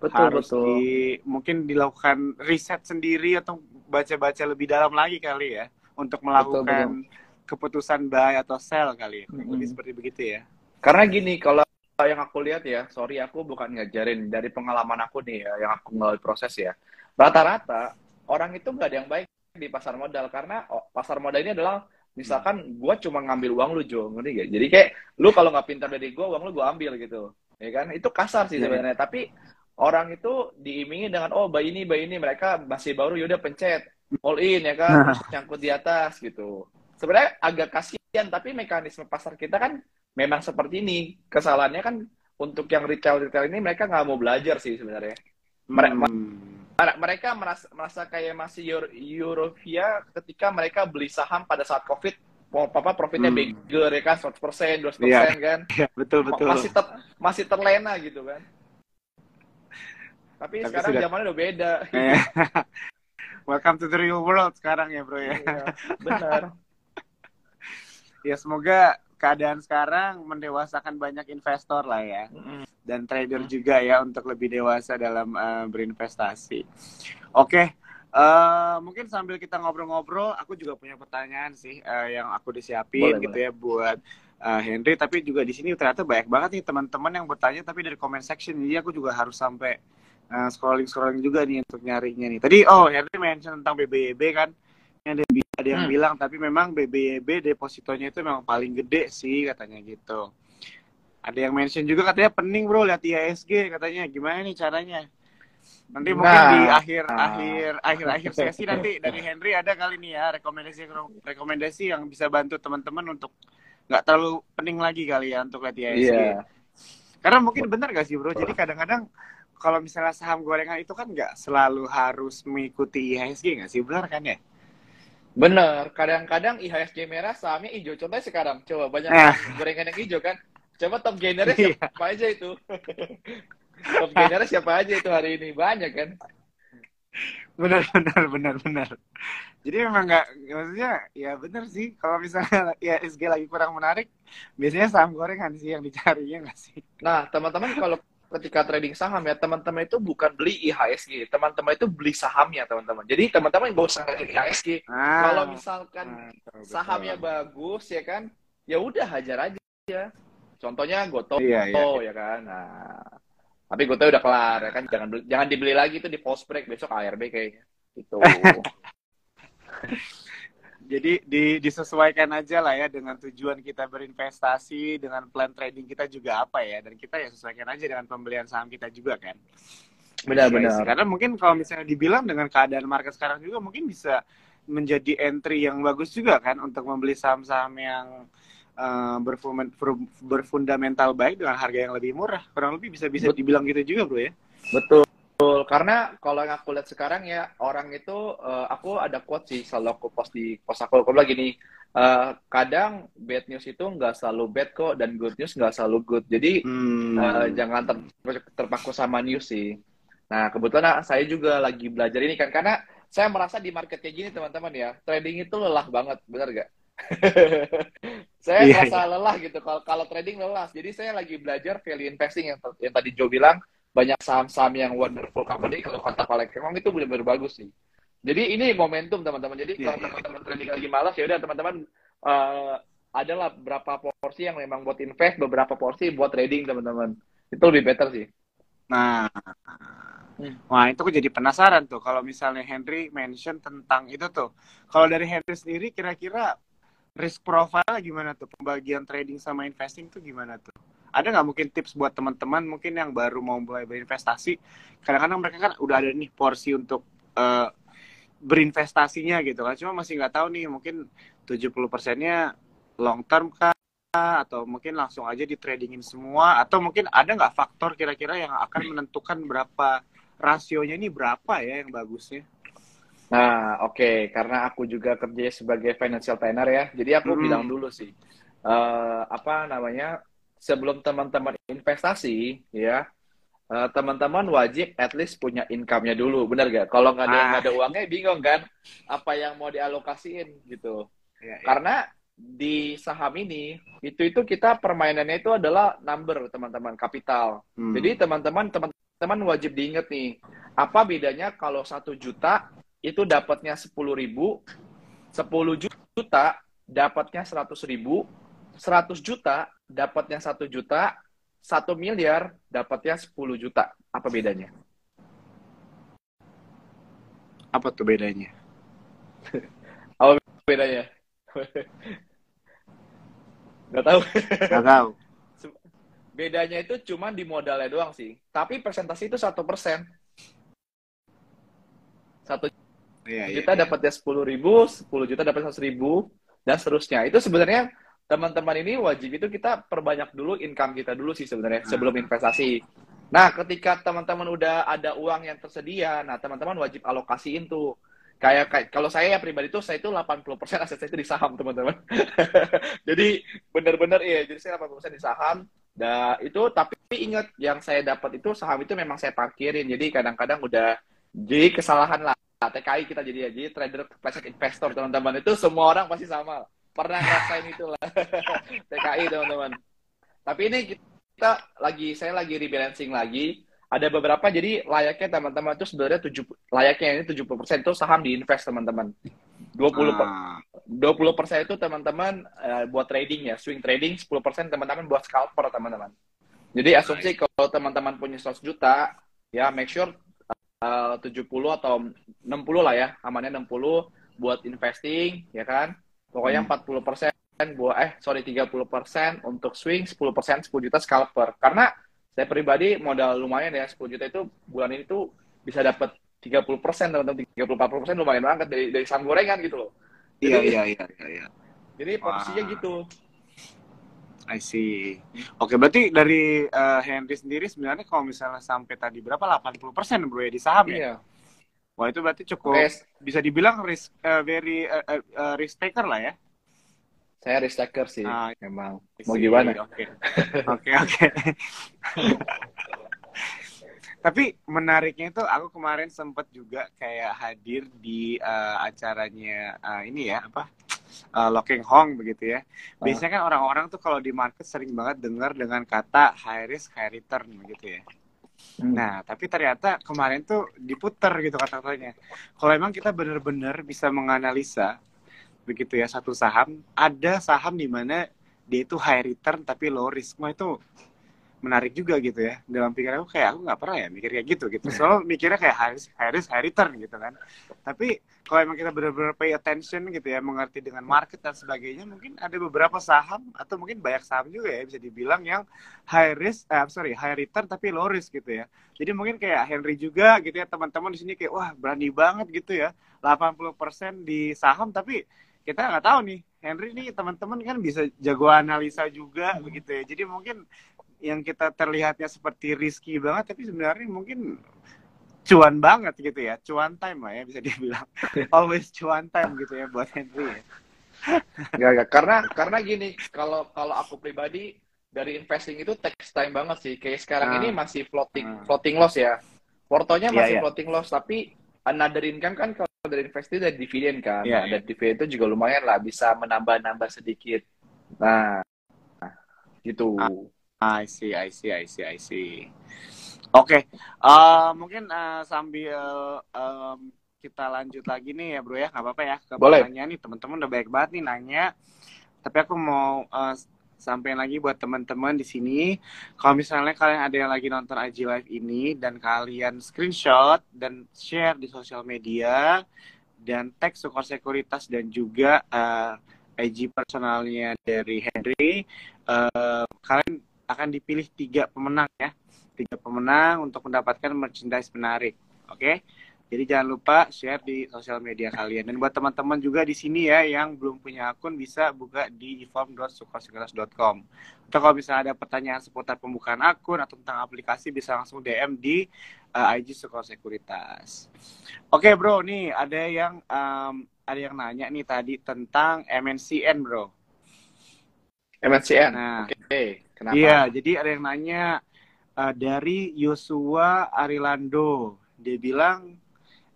betul harus betul di mungkin dilakukan riset sendiri atau baca-baca lebih dalam lagi kali ya untuk melakukan keputusan buy atau sell kali ya lebih Mm-mm. seperti begitu ya Karena gini, kalau yang aku lihat ya, sorry aku bukan ngajarin dari pengalaman aku nih ya, yang aku melalui proses ya. Rata-rata orang itu nggak ada yang baik di pasar modal karena oh, pasar modal ini adalah misalkan gua cuma ngambil uang lu Jo, ngerti gak? Jadi kayak lu kalau nggak pintar dari gua, uang lu gua ambil gitu, ya kan? Itu kasar sih Iya, sebenarnya. Tapi orang itu diimingi dengan oh bayi ini bayi ini mereka masih baru yaudah pencet all in ya kan, terus nyangkut di atas gitu. Sebenarnya agak kasihan tapi mekanisme pasar kita kan memang seperti ini. Kesalahannya kan untuk yang retail-retail ini mereka nggak mau belajar sih sebenarnya. Hmm. Mere- Mereka merasa, merasa kayak masih Euro, Eurovia ketika mereka beli saham pada saat COVID, mau apa profitnya Hmm. bigger ya kan, 100%, 200% Iya. kan. Ya, betul betul Masih ter, masih terlena gitu kan. Tapi, Tapi sekarang sudah- zamannya udah beda. Eh, Welcome to the real world sekarang ya bro ya. Iya, benar. Ya semoga keadaan sekarang mendewasakan banyak investor lah ya. Dan trader juga ya untuk lebih dewasa dalam eh, berinvestasi. Oke, eh, mungkin sambil kita ngobrol-ngobrol, aku juga punya pertanyaan sih eh, yang aku disiapin Boleh, gitu ya buat eh, Henry. Tapi juga di sini ternyata banyak banget nih teman-teman yang bertanya tapi dari comment section, jadi aku juga harus sampai uh, scrolling scrolling juga nih untuk nyarinya nih. Tadi oh Henry mention tentang BBYB kan, ada ada yang hmm. bilang tapi memang BBYB depositonya itu memang paling gede sih katanya gitu. Ada yang mention juga katanya pening bro lihat IHSG katanya gimana nih caranya? Nanti nah, mungkin di akhir nah. akhir akhir akhir sesi nanti dari Henry ada kali nih ya rekomendasi rekomendasi yang bisa bantu teman-teman untuk nggak terlalu pening lagi kali ya untuk lihat IHSG. Yeah. Karena mungkin benar gak sih bro? Jadi kadang-kadang kalau misalnya saham gorengan itu kan nggak selalu harus mengikuti IHSG nggak sih? Benar kan ya? Bener. Kadang-kadang IHSG merah sahamnya hijau. Contohnya sekarang, coba banyak nah. gorengan yang hijau kan? Coba top gainernya iya. siapa aja itu? top gainernya siapa aja itu hari ini? Banyak kan? Benar, benar, benar, benar. Jadi memang nggak, maksudnya ya benar sih. Kalau misalnya ya SG lagi kurang menarik, biasanya saham gorengan sih yang dicari ya nggak sih? Nah, teman-teman kalau ketika trading saham ya teman-teman itu bukan beli IHSG, teman-teman itu beli sahamnya teman-teman. Jadi teman-teman nggak usah beli IHSG. Ah, kalau misalkan ah, sahamnya bagus ya kan, ya udah hajar aja. Contohnya Goto, iya, iya. ya kan. Nah, tapi Goto udah kelar ya kan. Jangan jangan dibeli lagi itu di post break besok ARB kayaknya. Itu. Jadi di, disesuaikan aja lah ya dengan tujuan kita berinvestasi, dengan plan trading kita juga apa ya, dan kita ya sesuaikan aja dengan pembelian saham kita juga kan. Benar-benar. Karena mungkin kalau misalnya dibilang dengan keadaan market sekarang juga mungkin bisa menjadi entry yang bagus juga kan untuk membeli saham-saham yang uh, berfundamental baik dengan harga yang lebih murah. Kurang lebih bisa bisa dibilang gitu juga bro ya. Betul. Betul, karena kalau yang aku lihat sekarang ya orang itu uh, aku ada quote sih selalu aku post di post aku aku lagi nih uh, kadang bad news itu nggak selalu bad kok dan good news nggak selalu good jadi hmm. uh, jangan ter terpaku sama news sih. Nah kebetulan saya juga lagi belajar ini kan karena saya merasa di market kayak gini teman-teman ya trading itu lelah banget benar gak? saya yeah, merasa yeah. lelah gitu kalau kalau trading lelah jadi saya lagi belajar value investing yang yang tadi Joe bilang banyak saham-saham yang wonderful company kalau kata Pak emang itu benar-benar bagus sih. Jadi ini momentum teman-teman. Jadi yeah, kalau iya. teman-teman trading lagi malas ya udah teman-teman uh, adalah berapa porsi yang memang buat invest, beberapa porsi buat trading teman-teman. Itu lebih better sih. Nah, hmm. wah itu aku jadi penasaran tuh kalau misalnya Henry mention tentang itu tuh. Kalau dari Henry sendiri kira-kira risk profile gimana tuh pembagian trading sama investing tuh gimana tuh? Ada nggak mungkin tips buat teman-teman mungkin yang baru mau mulai berinvestasi? Kadang-kadang mereka kan udah ada nih porsi untuk uh, berinvestasinya gitu kan. Cuma masih nggak tahu nih mungkin 70 persennya long term kah? Atau mungkin langsung aja di tradingin semua? Atau mungkin ada nggak faktor kira-kira yang akan menentukan berapa rasionya ini berapa ya yang bagusnya? Nah, oke, okay. karena aku juga kerja sebagai financial planner ya, jadi aku hmm. bilang dulu sih, uh, apa namanya, sebelum teman-teman investasi ya uh, teman-teman wajib at least punya income-nya dulu benar gak kalau nggak ada ah. ada uangnya bingung kan apa yang mau dialokasiin gitu ya, ya. karena di saham ini itu itu kita permainannya itu adalah number teman-teman kapital hmm. jadi teman-teman teman-teman wajib diingat nih apa bedanya kalau satu juta itu dapatnya sepuluh ribu sepuluh juta dapatnya seratus ribu 100 juta dapatnya satu juta, satu miliar dapatnya 10 juta. Apa bedanya? Apa tuh bedanya? Apa bedanya? Gak tahu. Gak tahu. Bedanya itu cuma di modalnya doang sih. Tapi persentase itu satu persen. Satu iya, juta iya, iya. dapatnya sepuluh ribu, sepuluh juta dapat seratus ribu, dan seterusnya. Itu sebenarnya teman-teman ini wajib itu kita perbanyak dulu income kita dulu sih sebenarnya hmm. sebelum investasi. Nah, ketika teman-teman udah ada uang yang tersedia, nah teman-teman wajib alokasiin tuh. Kayak, kayak kalau saya ya pribadi tuh saya itu 80% aset saya itu di saham, teman-teman. jadi benar-benar iya, jadi saya 80% di saham. Nah, itu tapi ingat yang saya dapat itu saham itu memang saya parkirin. Jadi kadang-kadang udah jadi kesalahan lah. TKI kita jadi ya, jadi trader classic investor teman-teman itu semua orang pasti sama pernah ngerasain itulah. TKI teman-teman. Tapi ini kita lagi saya lagi rebalancing lagi. Ada beberapa jadi layaknya teman-teman itu sebenarnya tujuh layaknya ini 70% itu saham diinvest teman-teman. 20 ah. 20 persen itu teman-teman uh, buat trading ya swing trading 10 persen teman-teman buat scalper teman-teman. Jadi asumsi kalau teman-teman punya 100 juta ya make sure uh, 70 atau 60 lah ya, amannya 60 buat investing, ya kan? Pokoknya Hmm. 40% buat eh sorry 30% untuk swing, 10% 10 juta scalper. Karena saya pribadi modal lumayan ya 10 juta itu bulan ini tuh bisa dapat 30% teman-teman 30 40% lumayan banget dari dari saham gorengan gitu loh. Iya iya iya iya. iya. Jadi posisinya Wah. gitu. I see. Oke, berarti dari eh, Henry sendiri sebenarnya kalau misalnya sampai tadi berapa 80% bro ya di saham ya? Wah, itu berarti cukup bisa dibilang risk eh, very eh, eh, risk taker lah ya. saya risk taker sih Ah, memang. Mau gimana? Oke. Oke, oke. Tapi menariknya itu aku kemarin sempat juga kayak hadir di eh, acaranya eh, ini ya apa eh, Locking Hong begitu ya. Biasanya kan orang-orang tuh kalau di market sering banget dengar dengan kata high risk high return begitu ya. Hmm. Nah, tapi ternyata kemarin tuh diputer gitu kata-katanya. Kalau emang kita benar-benar bisa menganalisa begitu ya satu saham, ada saham di mana dia itu high return tapi low risk. Wah itu menarik juga gitu ya. Dalam pikiran aku kayak aku nggak pernah ya mikir kayak gitu gitu. Soalnya mikirnya kayak high risk, high risk, high return gitu kan. Tapi kalau emang kita benar-benar pay attention gitu ya, mengerti dengan market dan sebagainya, mungkin ada beberapa saham atau mungkin banyak saham juga ya bisa dibilang yang high risk, eh, sorry, high return tapi low risk gitu ya. Jadi mungkin kayak Henry juga gitu ya, teman-teman di sini kayak wah berani banget gitu ya, 80% di saham tapi kita nggak tahu nih Henry nih teman-teman kan bisa jago analisa juga begitu ya. Jadi mungkin yang kita terlihatnya seperti risky banget tapi sebenarnya mungkin cuan banget gitu ya, cuan time lah ya bisa dibilang. Always cuan time gitu ya buat Henry ya. Enggak, enggak. Karena karena gini, kalau kalau aku pribadi dari investing itu takes time banget sih. Kayak sekarang Ah. ini masih floating Ah. floating loss ya. Portonya Iya, masih iya. floating loss, tapi another income kan kalau dari investing dari dividen kan. Iya, Nah, dari dividen itu juga lumayan lah, bisa menambah-nambah sedikit. Nah, gitu. I see, I see, I see, I see. Oke, eh, mungkin eh, sambil em, kita lanjut lagi nih ya bro ya, nggak apa-apa ya ke Boleh. pertanyaan nih teman-teman udah baik banget nih nanya. Tapi aku mau eh, sampaikan lagi buat teman-teman di sini, kalau misalnya kalian ada yang lagi nonton IG Live ini dan kalian screenshot dan share di sosial media dan tag Sukor Sekuritas dan juga eh, IG personalnya dari Henry, eh, kalian akan dipilih tiga pemenang ya. Tiga pemenang untuk mendapatkan merchandise menarik. Oke? Jadi jangan lupa share di sosial media kalian. Dan buat teman-teman juga di sini ya yang belum punya akun bisa buka di eform.sukosekuritas.com atau kalau misalnya ada pertanyaan seputar pembukaan akun atau tentang aplikasi bisa langsung DM di uh, IG Sukor Sekuritas. Oke bro. Nih ada yang um, ada yang nanya nih tadi tentang MNCN bro MNCN. nah Oke, kenapa? Iya, jadi ada yang nanya uh, dari Yosua Arilando. Dia bilang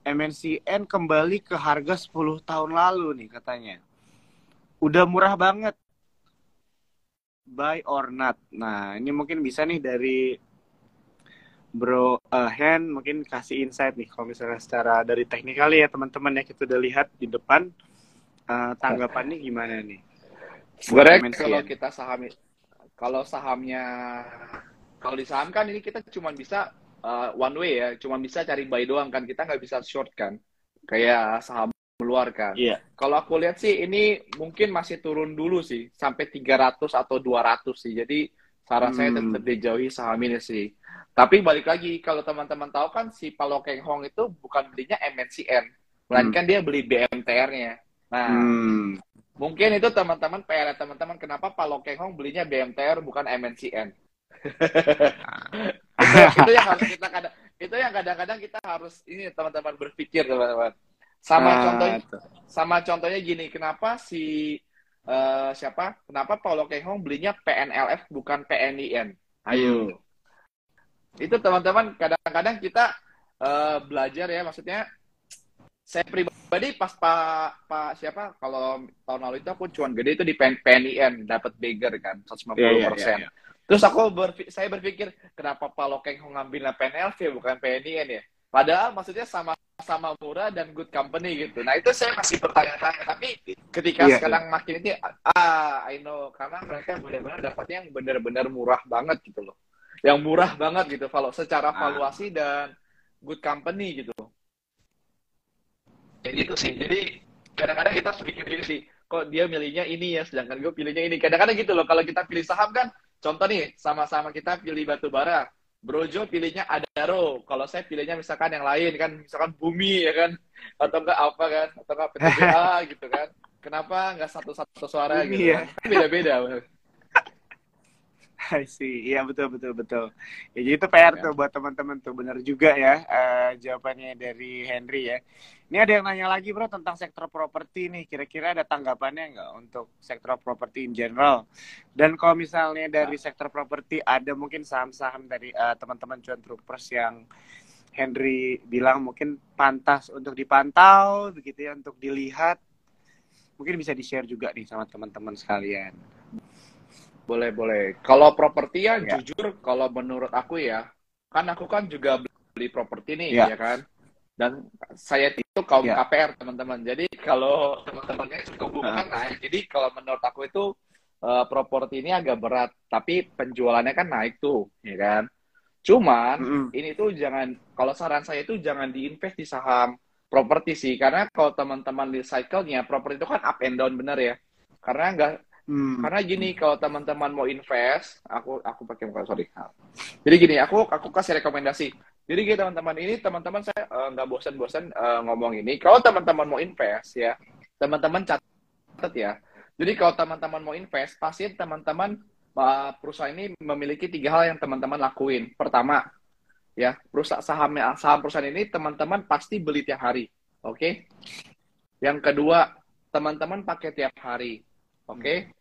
MNCN kembali ke harga 10 tahun lalu nih katanya. Udah murah banget. Buy or not. Nah, ini mungkin bisa nih dari Bro uh, Hen mungkin kasih insight nih kalau misalnya secara dari teknikal ya teman-teman ya kita udah lihat di depan uh, tanggapannya gimana nih? Sebenarnya kalau kita saham kalau sahamnya kalau di saham kan ini kita cuma bisa uh, one way ya, cuma bisa cari buy doang kan, kita nggak bisa short kan, kayak saham luar kan. Iya. Kalau aku lihat sih ini mungkin masih turun dulu sih, sampai 300 atau 200 sih. Jadi saran saya Hmm. tetap dijauhi saham ini sih. Tapi balik lagi, kalau teman-teman tahu kan si Palo Keng Hong itu bukan belinya MNCN, melainkan dia beli BMTR-nya. Nah, Hmm. Mungkin itu teman-teman PR teman-teman kenapa Palo Keng Hong belinya BMTR bukan MNCN. itu, itu yang harus kita kadang itu yang kadang-kadang kita harus ini teman-teman berpikir teman-teman. Sama Ah, contohnya tuh. sama contohnya gini, kenapa si eh, siapa? Kenapa Paulo Keng Hong belinya PNLF bukan PNIN? Ayo. Itu teman-teman kadang-kadang kita eh, belajar ya maksudnya saya pribadi pas pak pak siapa kalau tahun lalu itu aku cuan gede itu di PN PNIN dapat bigger kan 150 Iya, iya, persen. iya, iya. Terus aku berfi- saya berpikir kenapa Paulo Keng Hong ngambilnya PNLV bukan PNIN ya? Padahal maksudnya sama-sama murah dan good company gitu. Nah itu saya masih bertanya-tanya. Tapi ketika Iya, sekarang makin ini, ah I know karena mereka benar-benar dapatnya yang benar-benar murah banget gitu loh. yang murah banget gitu kalau secara valuasi dan good company gitu. Jadi itu sih. Jadi kadang-kadang kita harus bikin diri sih. Kok dia milihnya ini ya, sedangkan gue pilihnya ini. Kadang-kadang gitu loh. Kalau kita pilih saham kan, contoh nih, sama-sama kita pilih batu bara. Brojo pilihnya Adaro. Kalau saya pilihnya misalkan yang lain kan, misalkan Bumi ya kan, atau enggak apa kan, atau enggak PTBA gitu kan. Kenapa nggak satu-satu suara Bumi gitu? ya. Kan? Beda-beda. I see. Iya betul betul betul. Ya jadi itu PR Ya. tuh buat teman-teman tuh benar juga ya eh, jawabannya dari Henry ya. Ini ada yang nanya lagi bro tentang sektor properti nih. Kira-kira ada tanggapannya nggak untuk sektor properti in general? Dan kalau misalnya dari sektor properti ada mungkin saham-saham dari eh, teman-teman cuan troopers yang Henry bilang mungkin pantas untuk dipantau begitu ya untuk dilihat. Mungkin bisa di-share juga nih sama teman-teman sekalian. Boleh, boleh. Kalau properti ya, Ya. jujur, kalau menurut aku ya, kan aku kan juga beli properti nih, Ya. ya kan? Dan saya itu kaum Ya. KPR, teman-teman. Jadi kalau teman-temannya suka bunga kan naik. Jadi kalau menurut aku itu eh, properti ini agak berat, tapi penjualannya kan naik tuh, ya kan? Cuman Mm-mm. ini tuh jangan, kalau saran saya itu jangan diinvest di saham properti sih, karena kalau teman-teman di cycle-nya, properti itu kan up and down bener ya. Karena nggak Hmm. karena gini, kalau teman-teman mau invest, aku aku pakai muka sorry. Jadi gini, aku aku kasih rekomendasi. Jadi gini teman-teman, ini teman-teman saya eh, nggak bosan-bosan eh, ngomong ini. Kalau teman-teman mau invest ya, teman-teman catat ya. Jadi kalau teman-teman mau invest, pasti teman-teman eh, perusahaan ini memiliki tiga hal yang teman-teman lakuin. Pertama, ya perusahaan saham saham perusahaan ini teman-teman pasti beli tiap hari, oke? Yang kedua, teman-teman pakai tiap hari, oke? Yang,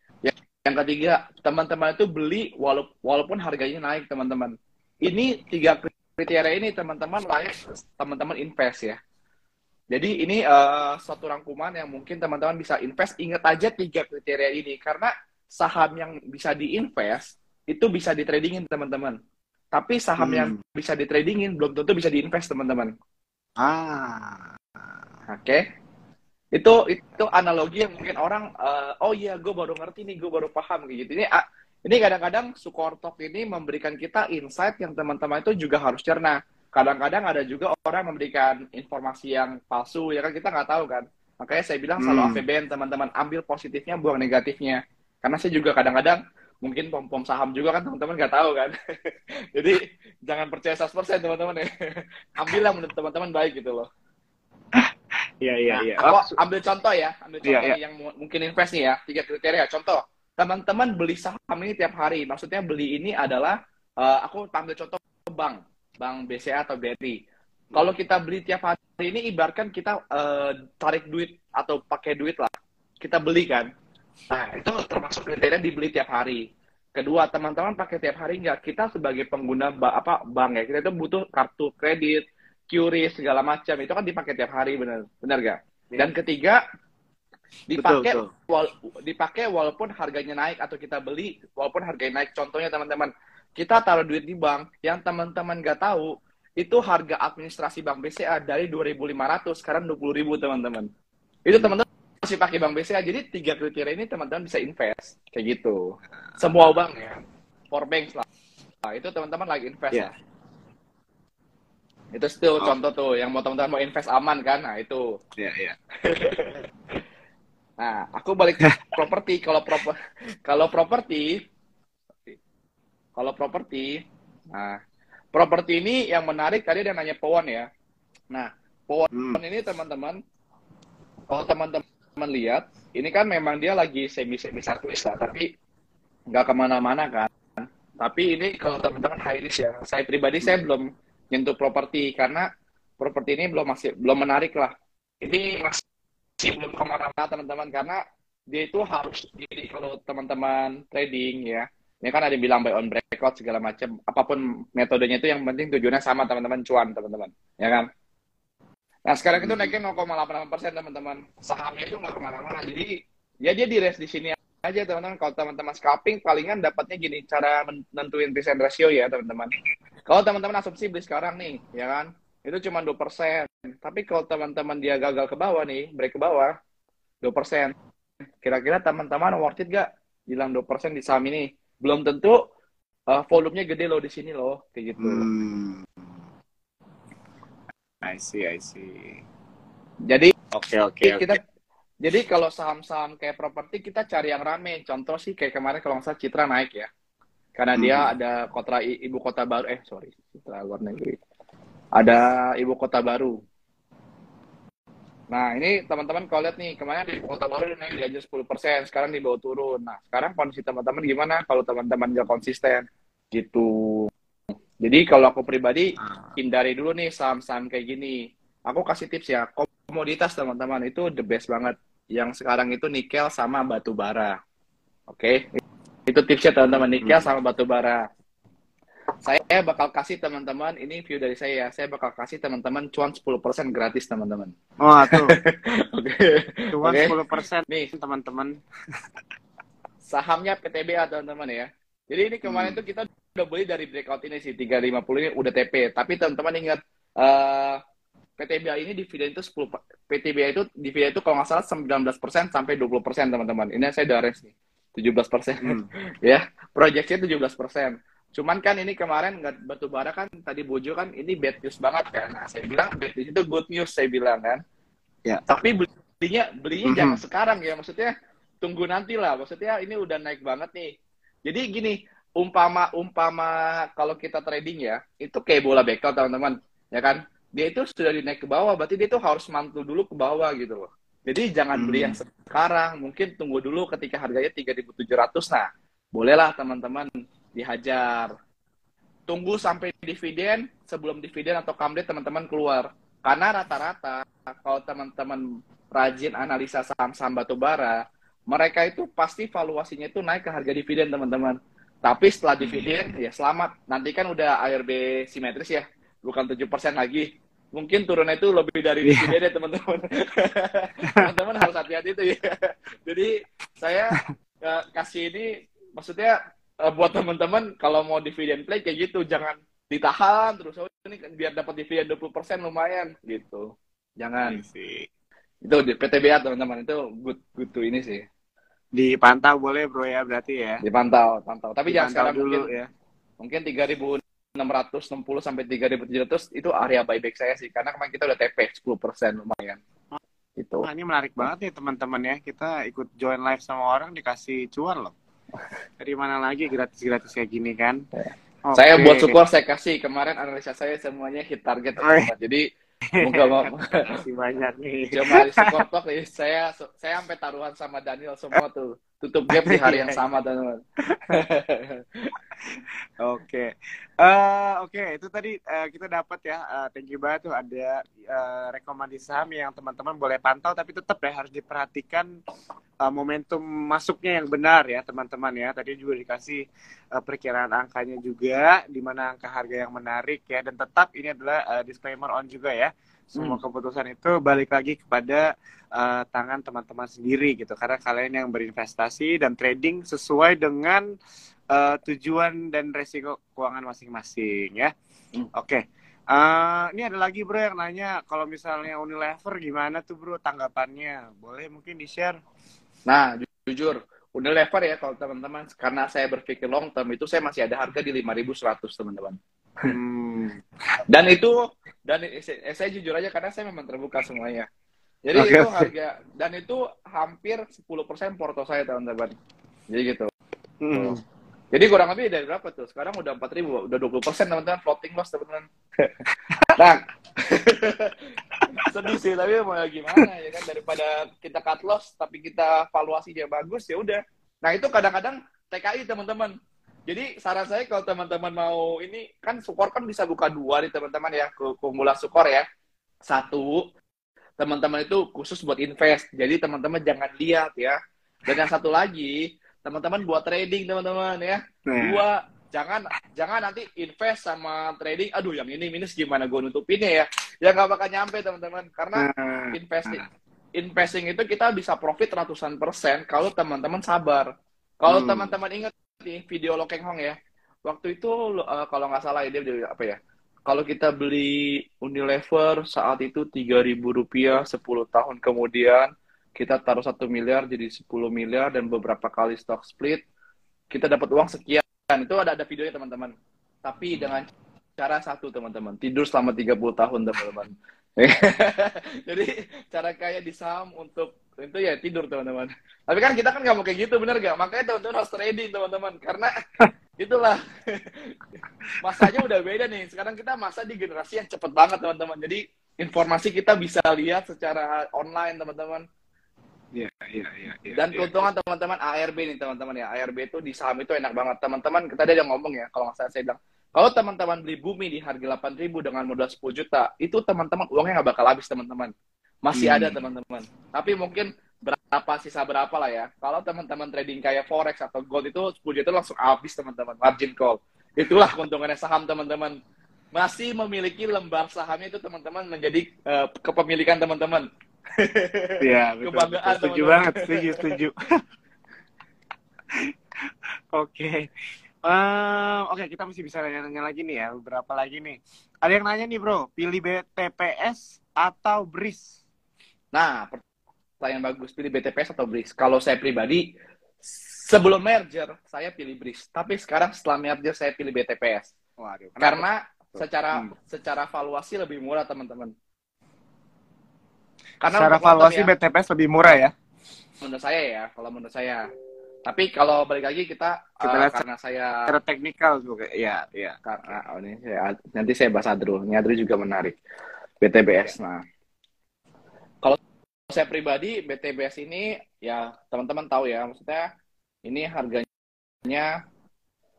yang ketiga, teman-teman itu beli wala- walaupun harganya naik, teman-teman. Ini tiga kriteria ini teman-teman layak teman-teman invest ya. Jadi ini eh, suatu rangkuman yang mungkin teman-teman bisa invest. Ingat aja tiga kriteria ini karena saham yang bisa diinvest itu bisa di tradingin teman-teman. Tapi saham Hmm. yang bisa di tradingin belum tentu bisa diinvest teman-teman. Ah. Oke? Itu itu analogi yang mungkin orang eh, oh iya gue baru ngerti nih, gue baru paham kayak gitu. Ini ah, ini kadang-kadang Sukortok ini memberikan kita insight yang teman-teman itu juga harus cerna. Kadang-kadang ada juga orang memberikan informasi yang palsu, ya kan kita nggak tahu kan. Makanya saya bilang selalu Hmm. APBN teman-teman ambil positifnya, buang negatifnya. Karena saya juga kadang-kadang mungkin pom-pom saham juga kan teman-teman nggak tahu kan. Jadi jangan percaya 100% teman-teman ya. Ambillah menurut teman-teman baik gitu loh. Iya iya Nah, iya. aku ambil contoh ya, ambil contoh Iya, nih yang mu- mungkin invest nih ya, tiga kriteria. Contoh, teman-teman beli saham ini tiap hari. Maksudnya beli ini adalah, eh, aku ambil contoh bank, bank BCA atau BRI. Kalau kita beli tiap hari ini, ibaratkan kita eh, tarik duit atau pakai duit lah, kita beli kan. Nah, itu termasuk kriteria dibeli tiap hari. Kedua, teman-teman pakai tiap hari nggak? Kita sebagai pengguna ba- apa bank ya, kita itu butuh kartu kredit, QRIS segala macam itu kan dipakai tiap hari bener bener gak? Dan ketiga dipakai Betul, wal- dipakai walaupun harganya naik atau kita beli walaupun harganya naik. Contohnya teman-teman, kita taruh duit di bank yang teman-teman nggak tahu itu harga administrasi bank BCA dari 2.500 sekarang 20.000 teman-teman. Itu teman-teman masih pakai bank BCA. Jadi tiga kriteria ini teman-teman bisa invest kayak gitu. Semua bank ya, for banks lah. Nah, itu teman-teman lagi invest Iya. lah. Itu tuh Oh. contoh tuh yang mau teman-teman mau invest aman kan. Nah, itu. Iya iya. Nah, aku balik ke properti. Kalau proper kalau properti kalau properti nah, properti ini yang menarik tadi ada yang nanya Powon ya. Nah, Hmm. Powon ini teman-teman kalau teman-teman lihat, ini kan memang dia lagi semi-semi sarkuis lah, tapi nggak ke mana-mana kan. Tapi ini kalau teman-teman high risk ya, saya pribadi saya belum nyentuh properti karena properti ini belum masih belum menarik lah. Ini masih belum ke mana-mana teman-teman karena dia itu harus jadi kalau teman-teman trading ya. Ini kan ada yang bilang buy on breakout segala macam. Apa pun metodenya itu yang penting tujuannya sama teman-teman cuan teman-teman, ya kan? Nah sekarang itu naiknya 0,88 persen teman-teman. Sahamnya itu nggak ke mana-mana. Jadi ya dia di rest di sini aja teman-teman. Kalau teman-teman scalping palingan dapatnya gini cara men- nentuin percent ratio ya teman-teman. Kalau teman-teman asumsi beli sekarang nih, ya kan? Itu cuma 2 persen. Tapi kalau teman-teman dia gagal ke bawah nih, break ke bawah, 2 persen. Kira-kira teman-teman worth it gak? Bilang 2 persen di saham ini. Belum tentu uh, volumenya gede loh di sini loh kayak gitu Hmm. I see, I see. jadi Oke, oke, kita oke. jadi kalau saham-saham kayak properti kita cari yang rame contoh sih kayak kemarin kalau nggak salah Citra naik ya karena dia Hmm. ada kota ibu kota baru eh sorry Citra luar negeri ada ibu kota baru nah ini teman-teman kalau lihat nih kemarin di ibu kota baru dia naik di aja 10% sekarang di bawah turun nah sekarang kondisi teman-teman gimana kalau teman-teman nggak konsisten gitu jadi kalau aku pribadi Ah. hindari dulu nih saham-saham kayak gini. Aku kasih tips ya, komoditas teman-teman itu the best banget. Yang sekarang itu nikel sama batu bara. Oke, itu tipsnya teman-teman nikel Hmm. sama batu bara. Saya bakal kasih teman-teman, ini view dari saya, saya bakal kasih teman-teman cuan 10% gratis teman-teman. Wah, tuh. Oke, Cuan Oke. 10% nih teman-teman. sahamnya PTBA teman-teman ya. Jadi ini kemarin Hmm. tuh kita udah beli dari breakout ini sih 350 ini udah TP. Tapi teman-teman ingat eh PTBA ini dividen itu 10 per- PTBA itu dividen itu kalau nggak salah 19% sampai 20% teman-teman. Ini saya udah range nih 17%. Hmm. ya, proyeksinya 17%. Cuman kan ini kemarin nggak batu bara kan tadi Bojo kan ini bad news banget kan. Nah, saya bilang bad news itu good news saya bilang kan. Ya. Tapi belinya belinya Mhm. jangan sekarang ya. Maksudnya tunggu nanti lah. Maksudnya ini udah naik banget nih. Jadi gini, umpama umpama kalau kita trading ya, itu kayak bola bekel teman-teman, ya kan? Dia itu sudah dinaik ke bawah, berarti dia itu harus mantul dulu ke bawah gitu loh. Jadi jangan beli Hmm. yang sekarang, mungkin tunggu dulu ketika harganya 3.700. Nah, bolehlah teman-teman dihajar. Tunggu sampai dividen, sebelum dividen atau kamde teman-teman keluar. Karena rata-rata kalau teman-teman rajin analisa saham-saham batubara, mereka itu pasti valuasinya itu naik ke harga dividen teman-teman. Tapi setelah dividen ya selamat. Nanti kan udah ARB simetris ya, bukan 7% lagi. Mungkin turunnya itu lebih dari Iya. dividen ya teman-teman. teman-teman harus hati-hati itu ya. Jadi saya eh, kasih ini maksudnya eh, buat teman-teman kalau mau dividen play kayak gitu jangan ditahan terus oh, ini biar dapat dividen 20% lumayan gitu. Jangan. I see. Itu di PTBA teman-teman itu good good to ini sih. Dipantau boleh bro ya berarti ya. Dipantau, pantau. Tapi jangan Dipantau sekarang dulu mungkin ya. mungkin 3660 sampai 3700 itu area buyback saya sih karena kemarin kita udah TP 10% lumayan. Itu. Wah, ini menarik banget nih teman-teman ya. Kita ikut join live sama orang dikasih cuan loh. Dari mana lagi gratis-gratis kayak gini kan? Oke. Saya buat support saya kasih kemarin analisa saya semuanya hit target. Oh, teman-teman. Jadi moga mau Makasih banyak nih. cuma di ya, saya saya sampai taruhan sama Daniel semua tuh tutup gap di hari yang sama teman-teman. Oke, Eh, oke itu tadi eh, kita dapat ya. Eh, thank you banget tuh ada eh, rekomendasi saham yang teman-teman boleh pantau, tapi tetap ya harus diperhatikan eh, momentum masuknya yang benar ya teman-teman ya. Tadi juga dikasih eh, perkiraan angkanya juga, di mana angka harga yang menarik ya. Dan tetap ini adalah eh, disclaimer on juga ya. Semua keputusan itu balik lagi kepada eh, tangan teman-teman sendiri gitu. Karena kalian yang berinvestasi dan trading sesuai dengan eh, tujuan dan resiko keuangan masing-masing ya. Hmm. Oke. Eh, ini ada lagi bro yang nanya kalau misalnya Unilever gimana tuh bro tanggapannya? Boleh mungkin di-share? Nah, ju- jujur, Unilever ya kalau teman-teman karena saya berpikir long term itu saya masih ada harga di 5100 teman-teman. Hmm. Dan itu dan saya, eh, saya jujur aja karena saya memang terbuka semuanya. Jadi Oke, itu harga dan itu hampir 10% porto saya teman-teman. Jadi gitu. Hmm. Jadi kurang lebih dari berapa tuh? Sekarang udah 4000, udah 20% teman-teman floating loss teman-teman. nah, sedih sih tapi mau gimana ya kan daripada kita cut loss tapi kita valuasinya bagus ya udah. Nah itu kadang-kadang TKI teman-teman. Jadi saran saya kalau teman-teman mau ini kan sukor kan bisa buka dua nih teman-teman ya ke sukor ya. Satu teman-teman itu khusus buat invest. Jadi teman-teman jangan lihat ya. Dan yang satu lagi teman-teman buat trading teman-teman ya. Nah, Dua jangan jangan nanti invest sama trading. Aduh yang ini minus gimana gue nutupinnya ya? Ya nggak bakal nyampe teman-teman karena nah, investing investing itu kita bisa profit ratusan persen kalau teman-teman sabar. Kalau Hmm. teman-teman ingat nih video Lokeng Hong ya, waktu itu eh, kalau nggak salah dia dia apa ya? Kalau kita beli Unilever saat itu 3.000 rupiah 10 tahun kemudian kita taruh satu miliar jadi 10 miliar dan beberapa kali stock split kita dapat uang sekian. Itu ada ada videonya teman-teman. Tapi dengan cara satu teman-teman. Tidur selama 30 tahun teman-teman. Jadi cara kayak di saham untuk itu ya tidur teman-teman tapi kan kita kan nggak mau kayak gitu bener gak makanya teman-teman harus trading teman-teman karena itulah masanya udah beda nih sekarang kita masa di generasi yang cepet banget teman-teman jadi informasi kita bisa lihat secara online teman-teman Iya, iya, iya. Ya, dan ya. keuntungan teman-teman ARB nih teman-teman ya. ARB itu di saham itu enak banget. Teman-teman kita ada yang ngomong ya, kalau nggak salah saya bilang, kalau teman-teman beli bumi di harga 8.000 dengan modal 10 juta, itu teman-teman uangnya nggak bakal habis teman-teman. Masih Hmm. ada teman-teman. Tapi mungkin berapa sisa berapa lah ya. Kalau teman-teman trading kayak forex atau gold itu 10 juta langsung habis teman-teman. Margin call. Itulah keuntungannya saham teman-teman. Masih memiliki lembar sahamnya itu teman-teman menjadi eh, kepemilikan teman-teman. Iya, betul, Kebanggaan, betul. Setuju teman-teman. banget, setuju, setuju. Oke. Ehm, Oke, kita masih bisa nanya-nanya lagi nih ya, beberapa lagi nih. Ada yang nanya nih bro, pilih BTPS atau BRIS? Nah, pertanyaan bagus. Pilih BTPS atau BRIS? Kalau saya pribadi, sebelum merger, saya pilih BRIS. Tapi sekarang setelah merger, saya pilih BTPS. Waduh, kenapa? Karena secara Hmm. secara valuasi lebih murah, teman-teman. Karena secara valuasi ya, BTPS lebih murah ya? menurut saya ya, kalau menurut saya. Tapi kalau balik lagi kita, Kita lihat karena saya Secara teknikal juga, ya, ya. karena oh ini saya, nanti saya bahas Adrul. Ini Adrul juga menarik. BTBS. Nah, saya pribadi BTBS ini ya teman-teman tahu ya, maksudnya ini harganya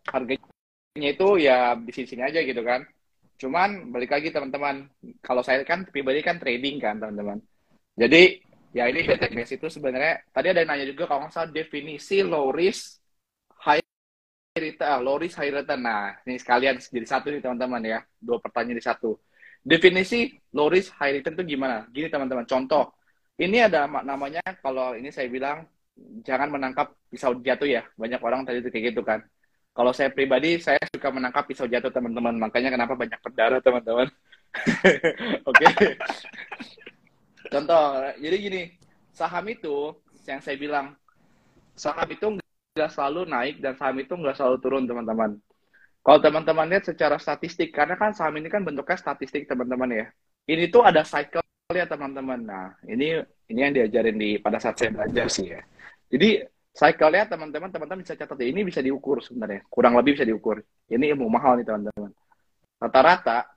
harganya itu ya di sini aja gitu kan. Cuman balik lagi teman-teman, kalau saya kan pribadi kan trading kan teman-teman. Jadi ya ini BTBS itu sebenarnya tadi ada yang nanya juga kalau nggak definisi low risk high return, ah, low risk high return. Nah, ini sekalian jadi satu nih teman-teman ya. Dua pertanyaan di satu. Definisi low risk high return itu gimana? Gini teman-teman, contoh. Ini ada namanya kalau ini saya bilang jangan menangkap pisau jatuh ya. Banyak orang tadi kayak gitu kan. Kalau saya pribadi saya suka menangkap pisau jatuh teman-teman. Makanya kenapa banyak berdarah teman-teman. Oke. Contoh, jadi gini, saham itu yang saya bilang saham itu nggak selalu naik dan saham itu nggak selalu turun teman-teman. Kalau teman-teman lihat secara statistik, karena kan saham ini kan bentuknya statistik teman-teman ya. Ini tuh ada cycle ya teman-teman. Nah ini ini yang diajarin di pada saat saya belajar sih ya. Jadi cycle-nya teman-teman teman-teman bisa catat ini bisa diukur sebenarnya. Kurang lebih bisa diukur. Ini ilmu mahal nih teman-teman. Rata-rata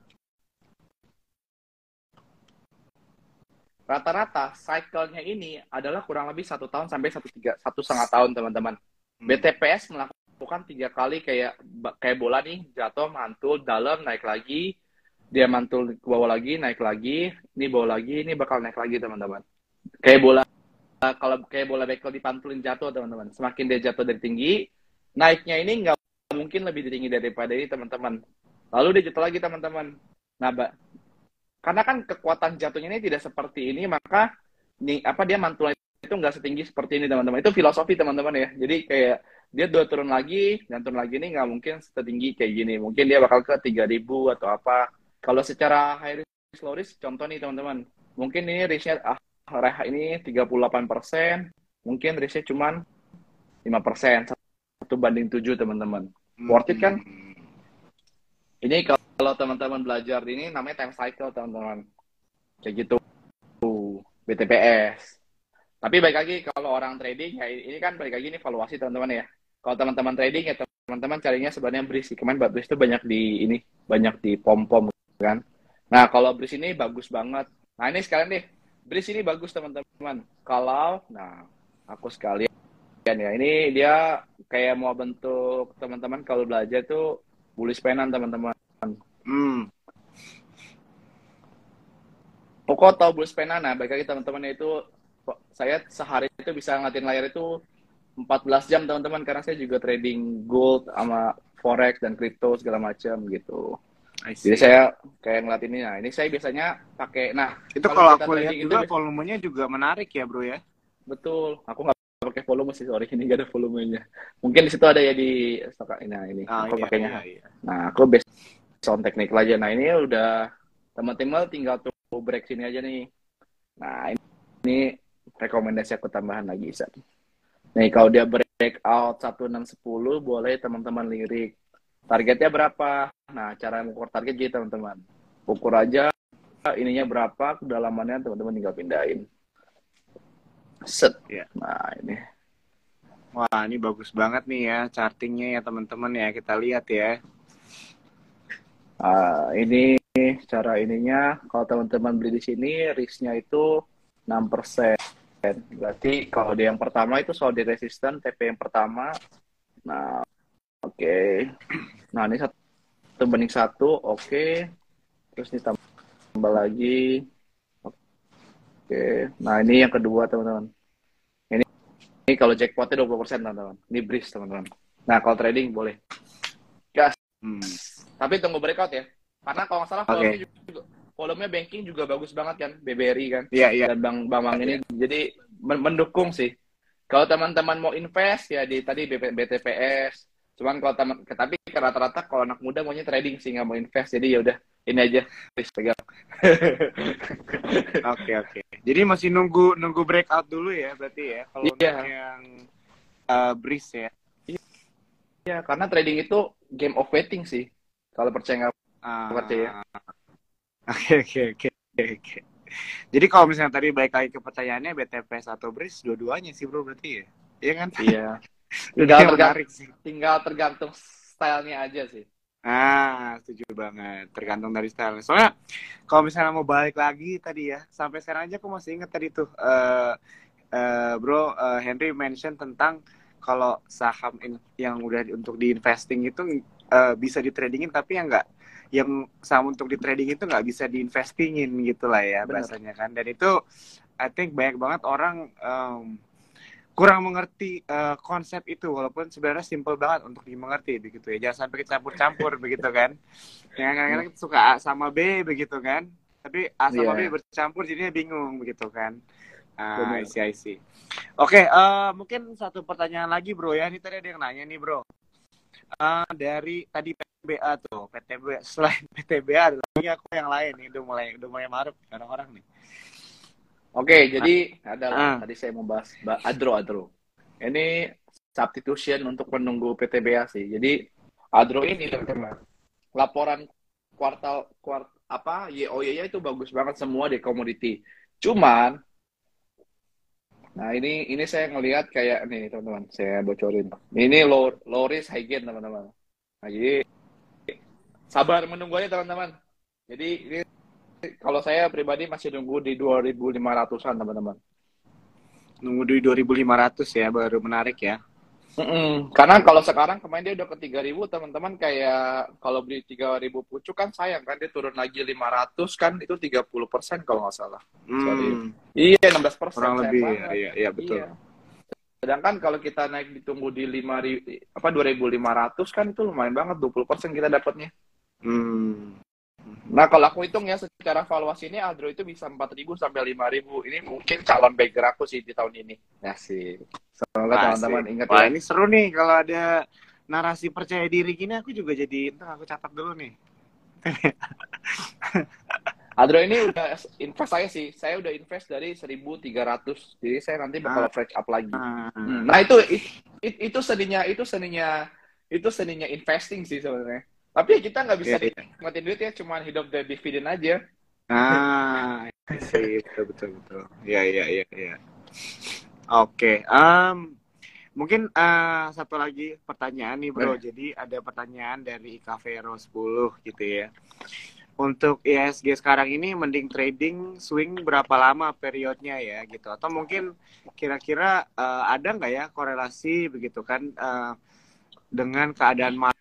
rata-rata cycle-nya ini adalah kurang lebih satu tahun sampai satu tiga satu setengah tahun teman-teman. BTPS melakukan tiga kali kayak kayak bola nih jatuh mantul dalam naik lagi dia mantul ke bawah lagi naik lagi ini bawah lagi ini bakal naik lagi teman-teman. Kayak bola kalau kayak bola bekel dipantulin jatuh teman-teman. Semakin dia jatuh dari tinggi naiknya ini nggak mungkin lebih tinggi daripada ini teman-teman. Lalu dia jatuh lagi teman-teman. Nah karena kan kekuatan jatuhnya ini tidak seperti ini maka nih apa dia mantul itu nggak setinggi seperti ini teman-teman. Itu filosofi teman-teman ya. Jadi kayak dia dua turun lagi dan turun lagi ini nggak mungkin setinggi kayak gini. Mungkin dia bakal ke 3000 atau apa kalau secara high risk low risk contoh nih teman-teman. Mungkin ini risknya ah reha ini 38 persen mungkin risknya cuman 5 persen satu banding 7 teman-teman. Worth it kan? Hmm. ini kalau teman-teman belajar ini namanya time cycle teman-teman. Kayak gitu. BTPS tapi baik lagi kalau orang trading ya ini kan balik lagi ini valuasi teman-teman ya. Kalau teman-teman trading ya teman-teman carinya sebenarnya bris kemarin bris itu banyak di ini banyak di pom pom kan. Nah kalau bris ini bagus banget. Nah ini sekalian deh. Bris ini bagus teman-teman. Kalau nah aku sekalian ya. Ini dia kayak mau bentuk teman-teman kalau belajar tuh bullish penan teman-teman. Hmm. Pokok tahu bullish penan nah baik lagi teman-teman itu saya sehari itu bisa ngeliatin layar itu 14 jam teman-teman. Karena saya juga trading gold sama forex dan crypto segala macam gitu. Jadi saya kayak ngeliat ini nah ini saya biasanya pakai nah itu kalau kita aku lihat juga itu volumenya juga menarik ya bro ya. betul. Aku nggak pakai volume sih sorry ini nggak ada volumenya. Mungkin di situ ada ya di stok nah ini Ah, aku iya, pakainya. iya, iya. Nah aku based on teknik aja. Nah ini udah teman-teman tinggal tuh break sini aja nih. Nah ini, ini rekomendasi aku tambahan lagi Isa. Nih kalau dia break breakout 1610 boleh teman-teman lirik. Targetnya berapa? Nah, cara mengukur target gitu teman-teman. Ukur aja ininya berapa, kedalamannya teman-teman tinggal pindahin. Set. Ya. Nah, ini. Wah, ini bagus banget nih ya chartingnya ya teman-teman ya. Kita lihat ya. Ah, ini cara ininya kalau teman-teman beli di sini risknya itu 6%. Berarti kalau di yang pertama itu solid resistant TP yang pertama. Nah, oke. Okay. Nah, ini satu banding satu, oke. Okay. Terus ditambah lagi. Oke. Okay. Nah, ini yang kedua, teman-teman. Ini, ini kalau jackpotnya 20%, teman-teman. Ini breeze, teman-teman. Nah, kalau trading boleh. Gas. Hmm. Tapi tunggu breakout ya. Karena kalau nggak salah Oke. volumenya juga volumenya banking juga bagus banget kan, BBRI kan. Iya, iya. Dan Bang Bang Bang ini jadi men- mendukung sih. Kalau teman-teman mau invest ya di tadi BTPS. Cuman kalau teman tapi rata-rata kalau anak muda maunya trading sih nggak mau invest. Jadi ya udah ini aja please pegang. Oke, oke. Jadi masih nunggu nunggu breakout dulu ya berarti ya kalau Iya. untuk yang uh, breeze ya. ya karena trading itu game of waiting sih. Kalau percaya nggak Ah. percaya. Oke, oke, oke, oke. Jadi kalau misalnya tadi baik lagi ke pertanyaannya BTPS atau breeze dua-duanya sih bro berarti ya. Iya kan? Iya. Tinggal Tinggal tergantung, menarik sih. tinggal tergantung stylenya aja sih. Ah, setuju banget. Tergantung dari style. Soalnya kalau misalnya mau balik lagi tadi ya, sampai sekarang aja aku masih ingat tadi tuh, eh eh, bro eh, Henry mention tentang kalau saham in- yang udah untuk di investing itu eh, bisa di tradingin, tapi yang enggak yang saham untuk di trading itu nggak bisa diinvestingin gitu lah ya Benar. bahasanya kan. Dan itu I think banyak banget orang em, kurang mengerti eh, konsep itu walaupun sebenarnya simple banget untuk dimengerti begitu ya. Jangan sampai campur-campur begitu kan. Yang kadang-kadang kita suka A sama B begitu kan. Tapi A sama Iya. B bercampur jadinya bingung begitu kan. Ah. I see, I see. oke eh, mungkin satu pertanyaan lagi bro ya. Ini tadi ada yang nanya nih bro. Eh, dari tadi PTBA tuh PTBA selain PTBA ada lagi aku yang lain nih? Udah mulai udah mulai maruk orang-orang nih Oke, jadi adalah Ah. tadi saya mau bahas ba- Adro Adro. Ini substitution untuk menunggu PTBA sih. Jadi Adro ini teman-teman, laporan kuartal kuart apa YOY-nya itu bagus banget semua di komoditi. Cuman Nah, ini ini saya ngelihat kayak nih, teman-teman. Saya bocorin. Ini low low risk high gain, teman-teman. Nah, jadi sabar menunggu aja, teman-teman. Jadi ini kalau saya pribadi masih nunggu di 2.500-an, teman-teman. nunggu di 2500 ya baru menarik ya Mm-mm. Karena kalau sekarang kemarin dia udah ke 3000 teman-teman kayak kalau beli 3000 pucuk kan sayang kan dia turun lagi 500 kan itu 30% kalau nggak salah. Sorry. Hmm, Iya 16% kurang lebih ya, banget. iya, iya betul. Iya. Sedangkan kalau kita naik ditunggu di 5000 apa 2500 kan itu lumayan banget 20% kita dapatnya. Hmm. Nah, kalau aku hitung ya secara valuasi ini Adro itu bisa 4000 sampai 5000. Ini mungkin calon bagger aku sih di tahun ini. Ya sih. Semoga Asik. teman-teman ingat Wah ya. ini seru nih kalau ada narasi percaya diri gini aku juga jadi ntar aku catat dulu nih. Adro ini udah invest saya sih. Saya udah invest dari 1.300. Jadi saya nanti bakal Ah. fresh up lagi. Ah, Hmm, Nah itu it- it- itu seninya itu seninya itu seninya investing sih sebenarnya. Tapi ya kita nggak bisa iya. nikmatin duit ya, cuma hidup dari dividen aja. Ah, sih betul betul betul. Iya iya iya iya. Oke, em, mungkin eh, satu lagi pertanyaan nih bro. Boleh. Jadi ada pertanyaan dari Ikavero 10 gitu ya. Untuk ISG sekarang ini mending trading swing berapa lama periodnya ya gitu atau mungkin kira-kira eh, ada nggak ya korelasi begitu kan eh, dengan keadaan market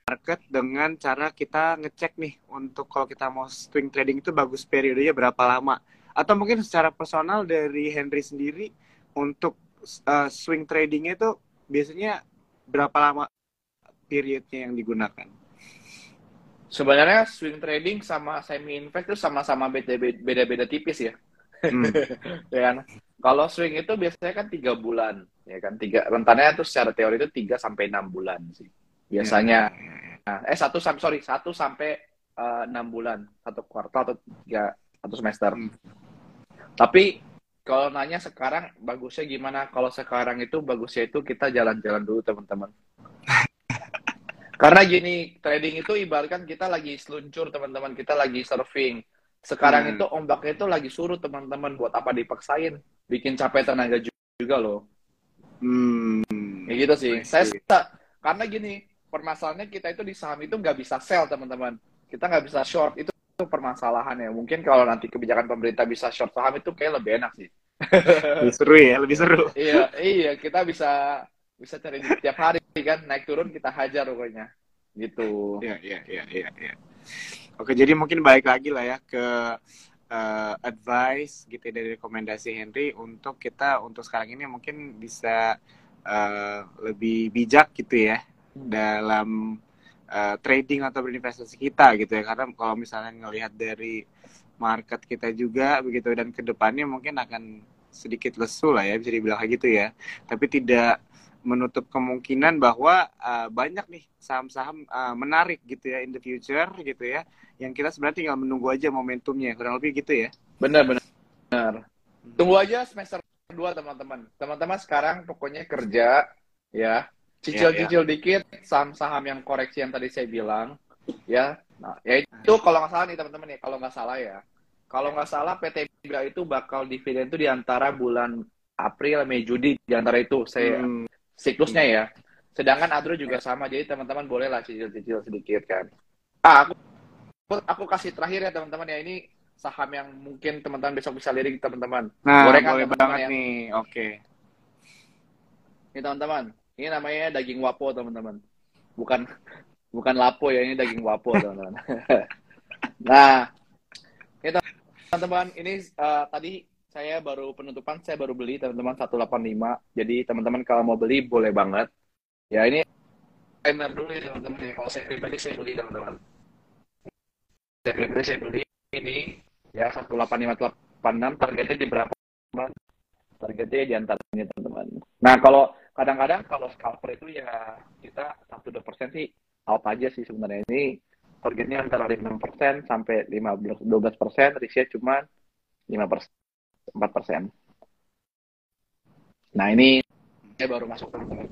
dengan cara kita ngecek nih untuk kalau kita mau swing trading itu bagus periodenya berapa lama atau mungkin secara personal dari Henry sendiri untuk uh, swing tradingnya itu biasanya berapa lama periodnya yang digunakan? Sebenarnya swing trading sama semi invest itu sama-sama beda- beda-beda tipis ya. Hmm. ya kan? Kalau swing itu biasanya kan tiga bulan, ya kan? Tiga rentannya itu secara teori itu 3 sampai enam bulan sih. Biasanya Nah, eh satu sampai sorry satu sampai eh, enam bulan satu kuartal atau tiga satu semester. Hmm. Tapi kalau nanya sekarang bagusnya gimana? Kalau sekarang itu bagusnya itu kita jalan-jalan dulu teman-teman. Karena gini, trading itu ibaratkan kita lagi seluncur teman-teman, kita lagi surfing. Sekarang Hmm. itu ombaknya itu lagi surut teman-teman, buat apa dipaksain? Bikin capek tenaga juga loh. Hmm. Ya gitu sih. Saya karena gini, permasalahannya kita itu di saham itu nggak bisa sell teman-teman. Kita nggak bisa short itu, itu permasalahannya. Mungkin kalau nanti kebijakan pemerintah bisa short saham itu kayak lebih enak sih. Lebih seru ya, lebih seru. iya, iya kita bisa bisa cari tiap hari kan naik turun kita hajar pokoknya gitu. Iya, iya, iya, iya, iya. Oke, jadi mungkin balik lagi lah ya ke eh, advice gitu ya, dari rekomendasi Henry untuk kita untuk sekarang ini mungkin bisa eh, lebih bijak gitu ya dalam eh, trading atau berinvestasi kita gitu ya karena kalau misalnya ngelihat dari market kita juga begitu dan ke depannya mungkin akan sedikit lesu lah ya bisa dibilang gitu ya tapi tidak menutup kemungkinan bahwa uh, banyak nih saham-saham uh, menarik gitu ya in the future gitu ya yang kita sebenarnya tinggal menunggu aja momentumnya kurang lebih gitu ya Benar benar. Tunggu aja semester 2 teman-teman. Teman-teman sekarang pokoknya kerja ya, cicil-cicil dikit saham-saham yang koreksi yang tadi saya bilang ya. Nah, ya itu kalau nggak salah nih teman-teman ya, kalau nggak salah ya. Kalau nggak salah PT Bra itu bakal dividen itu di antara bulan April, Mei, Juni di antara itu saya Hmm, siklusnya ya. Sedangkan Adro juga sama, jadi teman-teman boleh lah cicil-cicil sedikit kan. Ah, aku aku kasih terakhir ya teman-teman ya ini saham yang mungkin teman-teman besok bisa lirik teman-teman. nah Gorengan, boleh teman-teman, banget ya. nih oke Ini teman-teman, ini namanya daging wapo teman-teman. Bukan bukan lapo ya, ini daging wapo teman-teman. nah, ini teman-teman, ini eh, tadi saya baru penutupan, saya baru beli teman-teman 185. Jadi teman-teman kalau mau beli boleh banget. Ya ini timer dulu ya teman-teman ya. Kalau saya pribadi saya beli teman-teman. Saya pribadi saya beli ini ya 18586 targetnya di berapa? teman? Targetnya di antaranya teman-teman. Nah kalau kadang-kadang kalau scalper itu ya kita satu dua persen sih out aja sih sebenarnya ini targetnya antara 5% sampai 15 12 persen, risknya cuma 5 persen, 4 persen. Nah ini saya baru masuk teman-teman.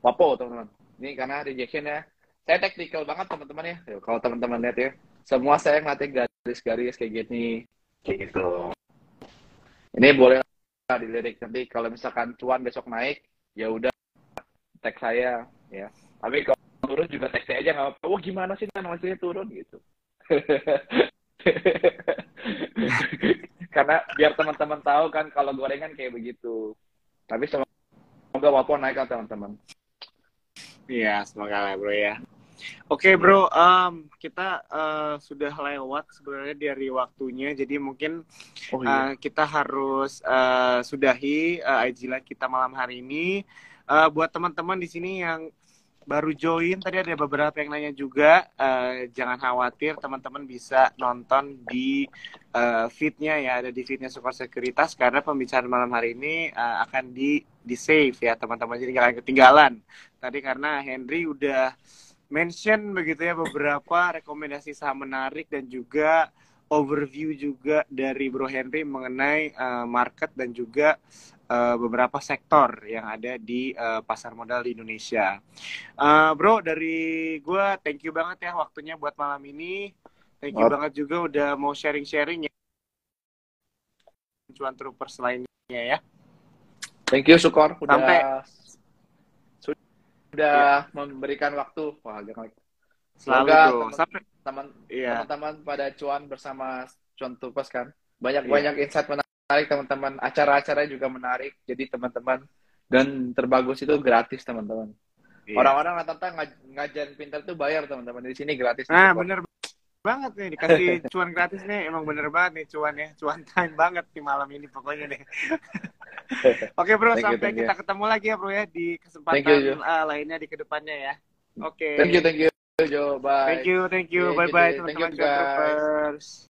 Wapo teman-teman. Ini karena rejection ya. Saya technical banget teman-teman ya. Kalau teman-teman lihat ya, semua saya ngeliatin garis-garis kayak gini, kayak gitu. Ini boleh lah dilirik nanti kalau misalkan cuan besok naik, ya udah tag saya ya. Tapi kalau turun juga tag saya aja nggak apa-apa. Wah gimana sih kan hasilnya turun gitu. Karena biar teman-teman tahu kan kalau gorengan kayak begitu. Tapi semoga wapon naik kan teman-teman. Iya, semoga lah bro ya. Oke bro, em, kita eh, sudah lewat sebenarnya dari waktunya, jadi mungkin Oh eh, kita harus eh, sudahi eh, IG Live kita malam hari ini. Eh, buat teman-teman di sini yang baru join, tadi ada beberapa yang nanya juga, eh, jangan khawatir, teman-teman bisa nonton di eh, feednya ya, ada di feednya Sukor Sekuritas karena pembicaraan malam hari ini eh, akan di di save ya teman-teman, jadi akan ketinggalan. Tadi karena Henry udah mention begitu ya beberapa rekomendasi saham menarik dan juga overview juga dari Bro Henry mengenai eh, market dan juga eh, beberapa sektor yang ada di eh, pasar modal di Indonesia. Eh, bro, dari gue thank you banget ya waktunya buat malam ini. Thank you banget juga udah mau sharing-sharing ya. Cuan troopers lainnya ya. Thank you Sukor udah Sampai- sudah memberikan waktu. Wah, agak Semoga teman- Sampai iya. teman-teman pada cuan bersama cuan tupas kan. Banyak-banyak insight menarik teman-teman. Acara-acara juga menarik. Jadi teman-teman dan terbagus itu gratis teman-teman. Iya. orang-orang rata-rata ngaj- ngajarin pintar itu bayar teman-teman. Di sini gratis. Nah, Support. bener banget nih dikasih cuan gratis nih. Emang bener banget nih cuan ya. Cuan time banget di malam ini pokoknya nih oke bro Thank you, sampai you. kita ketemu lagi ya bro ya di kesempatan Thank you, uh, lainnya di ke depannya ya. Oke. Thank you thank you Jo bye. Thank you thank you. Yeah, bye bye you, teman-teman